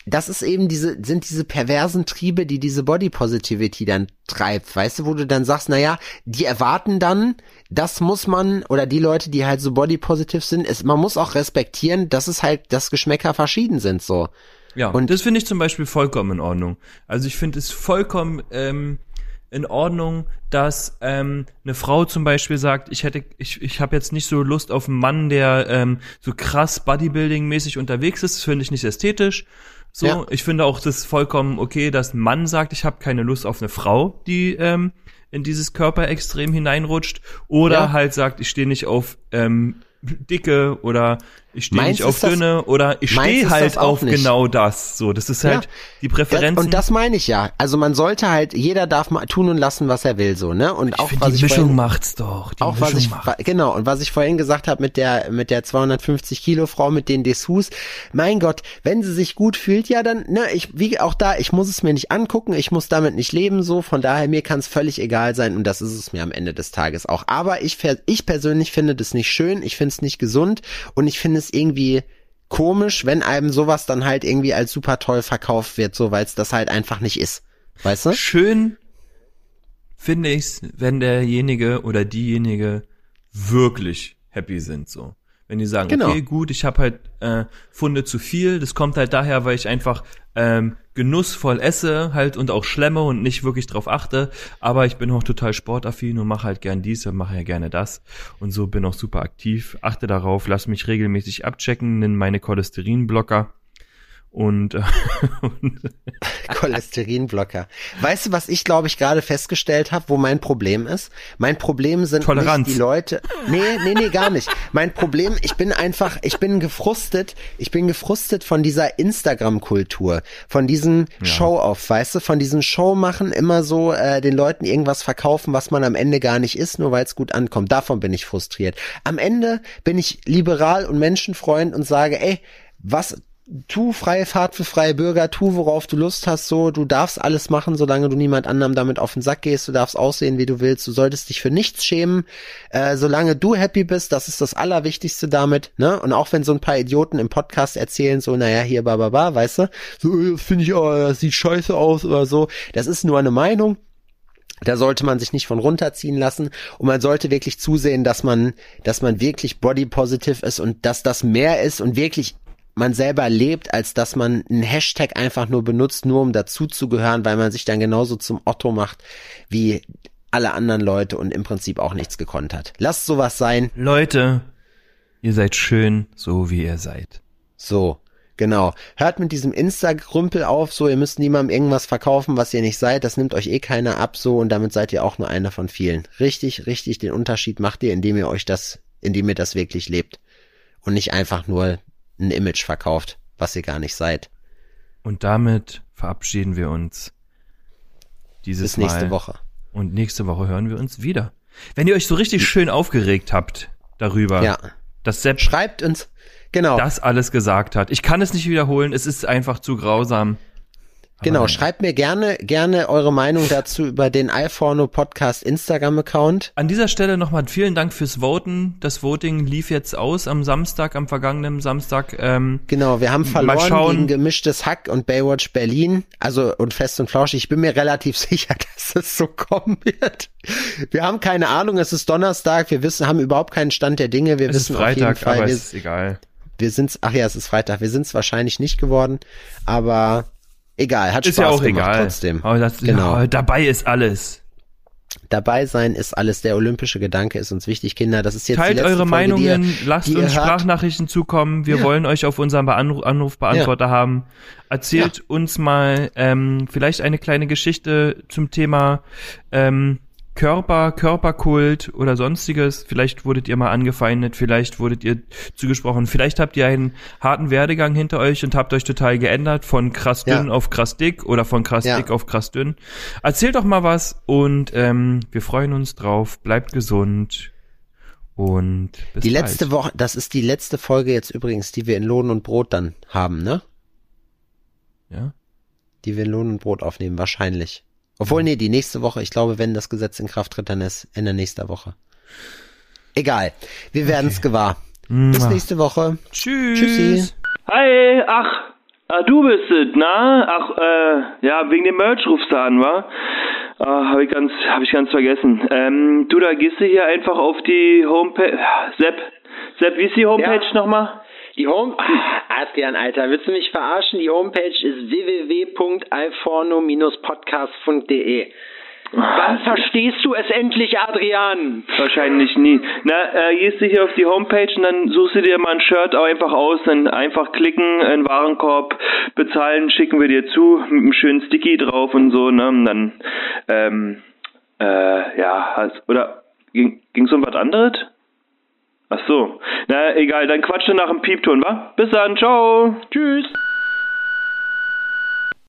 das ist eben diese, sind diese perversen Triebe, die diese Body Positivity dann treibt, weißt du, wo du dann sagst, naja, die erwarten dann, das muss man, oder die Leute, die halt so Body Positive sind, ist, man muss auch respektieren, dass es halt, dass Geschmäcker verschieden sind, so. Ja, Und- das finde ich zum Beispiel vollkommen in Ordnung. Also ich finde es vollkommen ähm, in Ordnung, dass ähm, eine Frau zum Beispiel sagt, ich hätte, ich, ich habe jetzt nicht so Lust auf einen Mann, der ähm, so krass Bodybuilding-mäßig unterwegs ist. Das finde ich nicht ästhetisch. So, Ja. ich finde auch das vollkommen okay, dass ein Mann sagt, ich habe keine Lust auf eine Frau, die ähm, in dieses Körperextrem hineinrutscht, oder Ja. halt sagt, ich stehe nicht auf ähm, dicke oder ich stehe nicht auf ist das- dünne oder ich stehe halt auf nicht. genau das. So, das ist halt Ja. die Das, Präferenzen. und das meine ich ja. Also man sollte halt, jeder darf mal tun und lassen, was er will, so, ne? Und ich auch was die ich Mischung vorhin, macht's doch. Die auch was Mischung ich, macht. wa- genau, und was ich vorhin gesagt habe mit der, mit der 250 Kilo Frau mit den Dessous. Mein Gott, wenn sie sich gut fühlt, ja dann, ne, ich, wie auch da, ich muss es mir nicht angucken, ich muss damit nicht leben, so, von daher, mir kann es völlig egal sein und das ist es mir am Ende des Tages auch. Aber ich, ich persönlich finde das nicht schön, ich finde es nicht gesund und ich finde es irgendwie, komisch, wenn einem sowas dann halt irgendwie als super toll verkauft wird, so weil es das halt einfach nicht ist. Weißt du? Schön finde ich's, wenn derjenige oder diejenige wirklich happy sind, so. Wenn die sagen, Genau. okay, gut, ich habe halt äh, Funde zu viel, das kommt halt daher, weil ich einfach ähm, genussvoll esse halt und auch schlemme und nicht wirklich drauf achte, aber ich bin auch total sportaffin und mache halt gern dies und mache ja gerne das. Und so bin auch super aktiv, achte darauf, lass mich regelmäßig abchecken, nimm meine Cholesterinblocker und, äh, und Cholesterinblocker. Weißt du, was ich glaube ich gerade festgestellt habe, wo mein Problem ist? Mein Problem sind Toleranz. nicht die Leute. Nee, nee, nee, gar nicht. Mein Problem, ich bin einfach, ich bin gefrustet, ich bin gefrustet von dieser Instagram-Kultur, von diesem Ja. Show-off, weißt du, von diesem Show-machen, immer so äh, den Leuten irgendwas verkaufen, was man am Ende gar nicht ist, nur weil es gut ankommt. Davon bin ich frustriert. Am Ende bin ich liberal und Menschenfreund und sage, ey, was tu freie Fahrt für freie Bürger, tu worauf du Lust hast, so, du darfst alles machen, solange du niemand anderem damit auf den Sack gehst, du darfst aussehen, wie du willst, du solltest dich für nichts schämen, äh, solange du happy bist, das ist das Allerwichtigste damit, ne, und auch wenn so ein paar Idioten im Podcast erzählen, so, naja, hier, ba, ba, ba, weißt du, so, äh, finde ich, oh, das sieht scheiße aus oder so, das ist nur eine Meinung, da sollte man sich nicht von runterziehen lassen. Und man sollte wirklich zusehen, dass man, dass man wirklich body positive ist und dass das mehr ist und wirklich man selber lebt, als dass man einen Hashtag einfach nur benutzt, nur um dazuzugehören, weil man sich dann genauso zum Otto macht wie alle anderen Leute und im Prinzip auch nichts gekonnt hat. Lasst sowas sein. Leute, ihr seid schön, so wie ihr seid. So, genau. Hört mit diesem Insta-Grümpel auf, so, ihr müsst niemandem irgendwas verkaufen, was ihr nicht seid. Das nimmt euch eh keiner ab, so, und damit seid ihr auch nur einer von vielen. Richtig, richtig, den Unterschied macht ihr, indem ihr euch das, indem ihr das wirklich lebt. Und nicht einfach nur ein Image verkauft, was ihr gar nicht seid. Und damit verabschieden wir uns dieses Bis nächste Mal. Woche. Und nächste Woche hören wir uns wieder. Wenn ihr euch so richtig schön aufgeregt habt darüber, Ja. dass Sepp Schreibt uns, genau, das alles gesagt hat. Ich kann es nicht wiederholen, es ist einfach zu grausam. Genau, schreibt mir gerne, gerne eure Meinung dazu über den iPhone Podcast Instagram-Account. An dieser Stelle nochmal vielen Dank fürs Voten. Das Voting lief jetzt aus am Samstag, am vergangenen Samstag. Ähm, Genau, wir haben verloren gegen gemischtes Hack und Baywatch Berlin. Also und fest und flauschig. Ich bin mir relativ sicher, dass es so kommen wird. Wir haben keine Ahnung, es ist Donnerstag, wir wissen, haben überhaupt keinen Stand der Dinge. Wir es ist wissen auf jeden Freitag, Fall, aber wir, es ist egal. wir sind's, ach ja, es ist Freitag, wir sind's wahrscheinlich nicht geworden, aber egal, hat Ist Spaß ja auch gemacht egal. trotzdem. Aber das, Genau. ja, dabei ist alles. Dabei sein ist alles, der olympische Gedanke ist uns wichtig, Kinder. Das ist jetzt Teilt eure Folge, Meinungen, die ihr, lasst die uns hört. Sprachnachrichten zukommen. Wir Ja. wollen euch auf unserem Beanru- Anrufbeantworter haben. Erzählt uns mal ähm, vielleicht eine kleine Geschichte zum Thema ähm, Körper, Körperkult oder sonstiges. Vielleicht wurdet ihr mal angefeindet, vielleicht wurdet ihr zugesprochen, vielleicht habt ihr einen harten Werdegang hinter euch und habt euch total geändert von krass Ja. dünn auf krass dick oder von krass Ja. dick auf krass dünn. Erzählt doch mal was und ähm, wir freuen uns drauf. Bleibt gesund und bis Die bald. letzte Woche, das ist die letzte Folge jetzt übrigens, die wir in Lohn und Brot dann haben, ne? Ja? Die wir in Lohn und Brot aufnehmen, wahrscheinlich. Obwohl, nee, die nächste Woche, ich glaube, wenn das Gesetz in Kraft tritt, dann ist Ende nächster Woche. Egal. Wir werden es gewahr. Bis Mua. nächste Woche. Tschüss. Tschüssi. Hi, ach, ah, du bist es, na? Ach, äh, ja, wegen dem Merch rufst du an, wa? Ah, hab ich ganz, hab ich ganz vergessen. Ähm, du, da gehst du hier einfach auf die Homepage, Sepp, Sepp, wie ist die Homepage Ja. nochmal? Die Home, ah, Adrian, Alter, willst du mich verarschen? Die Homepage ist www.alforno-podcast.de. Wann verstehst du es endlich, Adrian? Wahrscheinlich nie. Na, äh, gehst du hier auf die Homepage und dann suchst du dir mal ein Shirt auch einfach aus, dann einfach klicken, einen Warenkorb bezahlen, schicken wir dir zu, mit einem schönen Sticky drauf und so, ne? Und dann, ähm, äh, ja, hast, oder ging, ging's um was anderes? Ach so. Na, egal, dann quatsche nach dem Piepton, wa? Bis dann, ciao. Tschüss.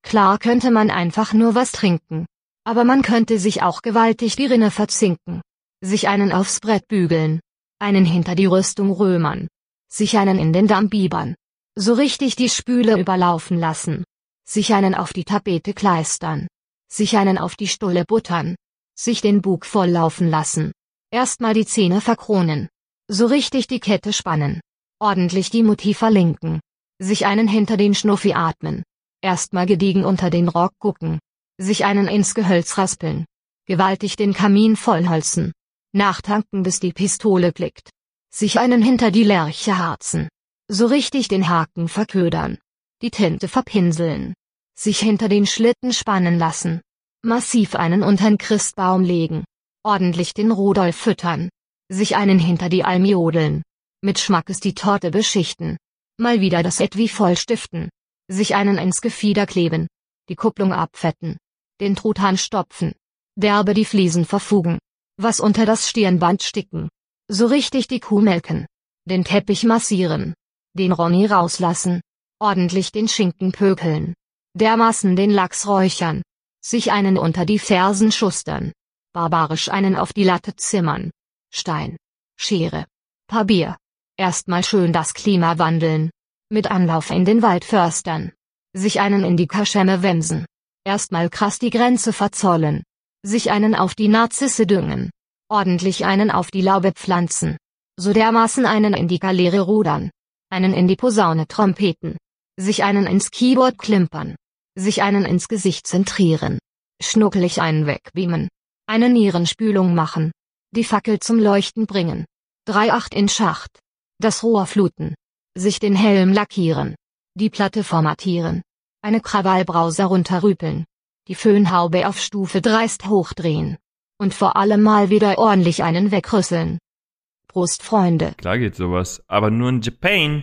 Klar könnte man einfach nur was trinken. Aber man könnte sich auch gewaltig die Rinne verzinken. Sich einen aufs Brett bügeln. Einen hinter die Rüstung römern. Sich einen in den Damm biebern. So richtig die Spüle überlaufen lassen. Sich einen auf die Tapete kleistern. Sich einen auf die Stulle buttern. Sich den Bug volllaufen lassen. Erstmal die Zähne verkronen. So richtig die Kette spannen. Ordentlich die Mutti verlinken. Sich einen hinter den Schnuffi atmen. Erstmal gediegen unter den Rock gucken. Sich einen ins Gehölz raspeln. Gewaltig den Kamin vollholzen. Nachtanken bis die Pistole blickt. Sich einen hinter die Lerche harzen. So richtig den Haken verködern. Die Tinte verpinseln. sich hinter den Schlitten spannen lassen, massiv einen untern Christbaum legen, ordentlich den Rudolf füttern, sich einen hinter die Alm jodeln, mit Schmackes die Torte beschichten, mal wieder das Etui vollstiften, sich einen ins Gefieder kleben, die Kupplung abfetten, den Truthahn stopfen, derbe die Fliesen verfugen, was unter das Stirnband sticken, so richtig die Kuh melken, den Teppich massieren, den Ronny rauslassen, ordentlich den Schinken pökeln, dermaßen den Lachs räuchern, sich einen unter die Fersen schustern, barbarisch einen auf die Latte zimmern, Stein, Schere, Papier, erstmal schön das Klima wandeln, mit Anlauf in den Waldförstern, sich einen in die Kaschemme wemsen, erstmal krass die Grenze verzollen, sich einen auf die Narzisse düngen, ordentlich einen auf die Laube pflanzen, so dermaßen einen in die Galeere rudern, einen in die Posaune trompeten, sich einen ins Keyboard klimpern, sich einen ins Gesicht zentrieren, schnuckelig einen wegbeamen, eine Nierenspülung machen, die Fackel zum Leuchten bringen, 3-8 in Schacht, das Rohr fluten, sich den Helm lackieren, die Platte formatieren, eine Krawallbrause runterrüpeln, die Föhnhaube auf Stufe dreist hochdrehen. Und vor allem mal wieder ordentlich einen wegrüsseln. Prost, Freunde. Klar geht sowas, aber nur in Japan.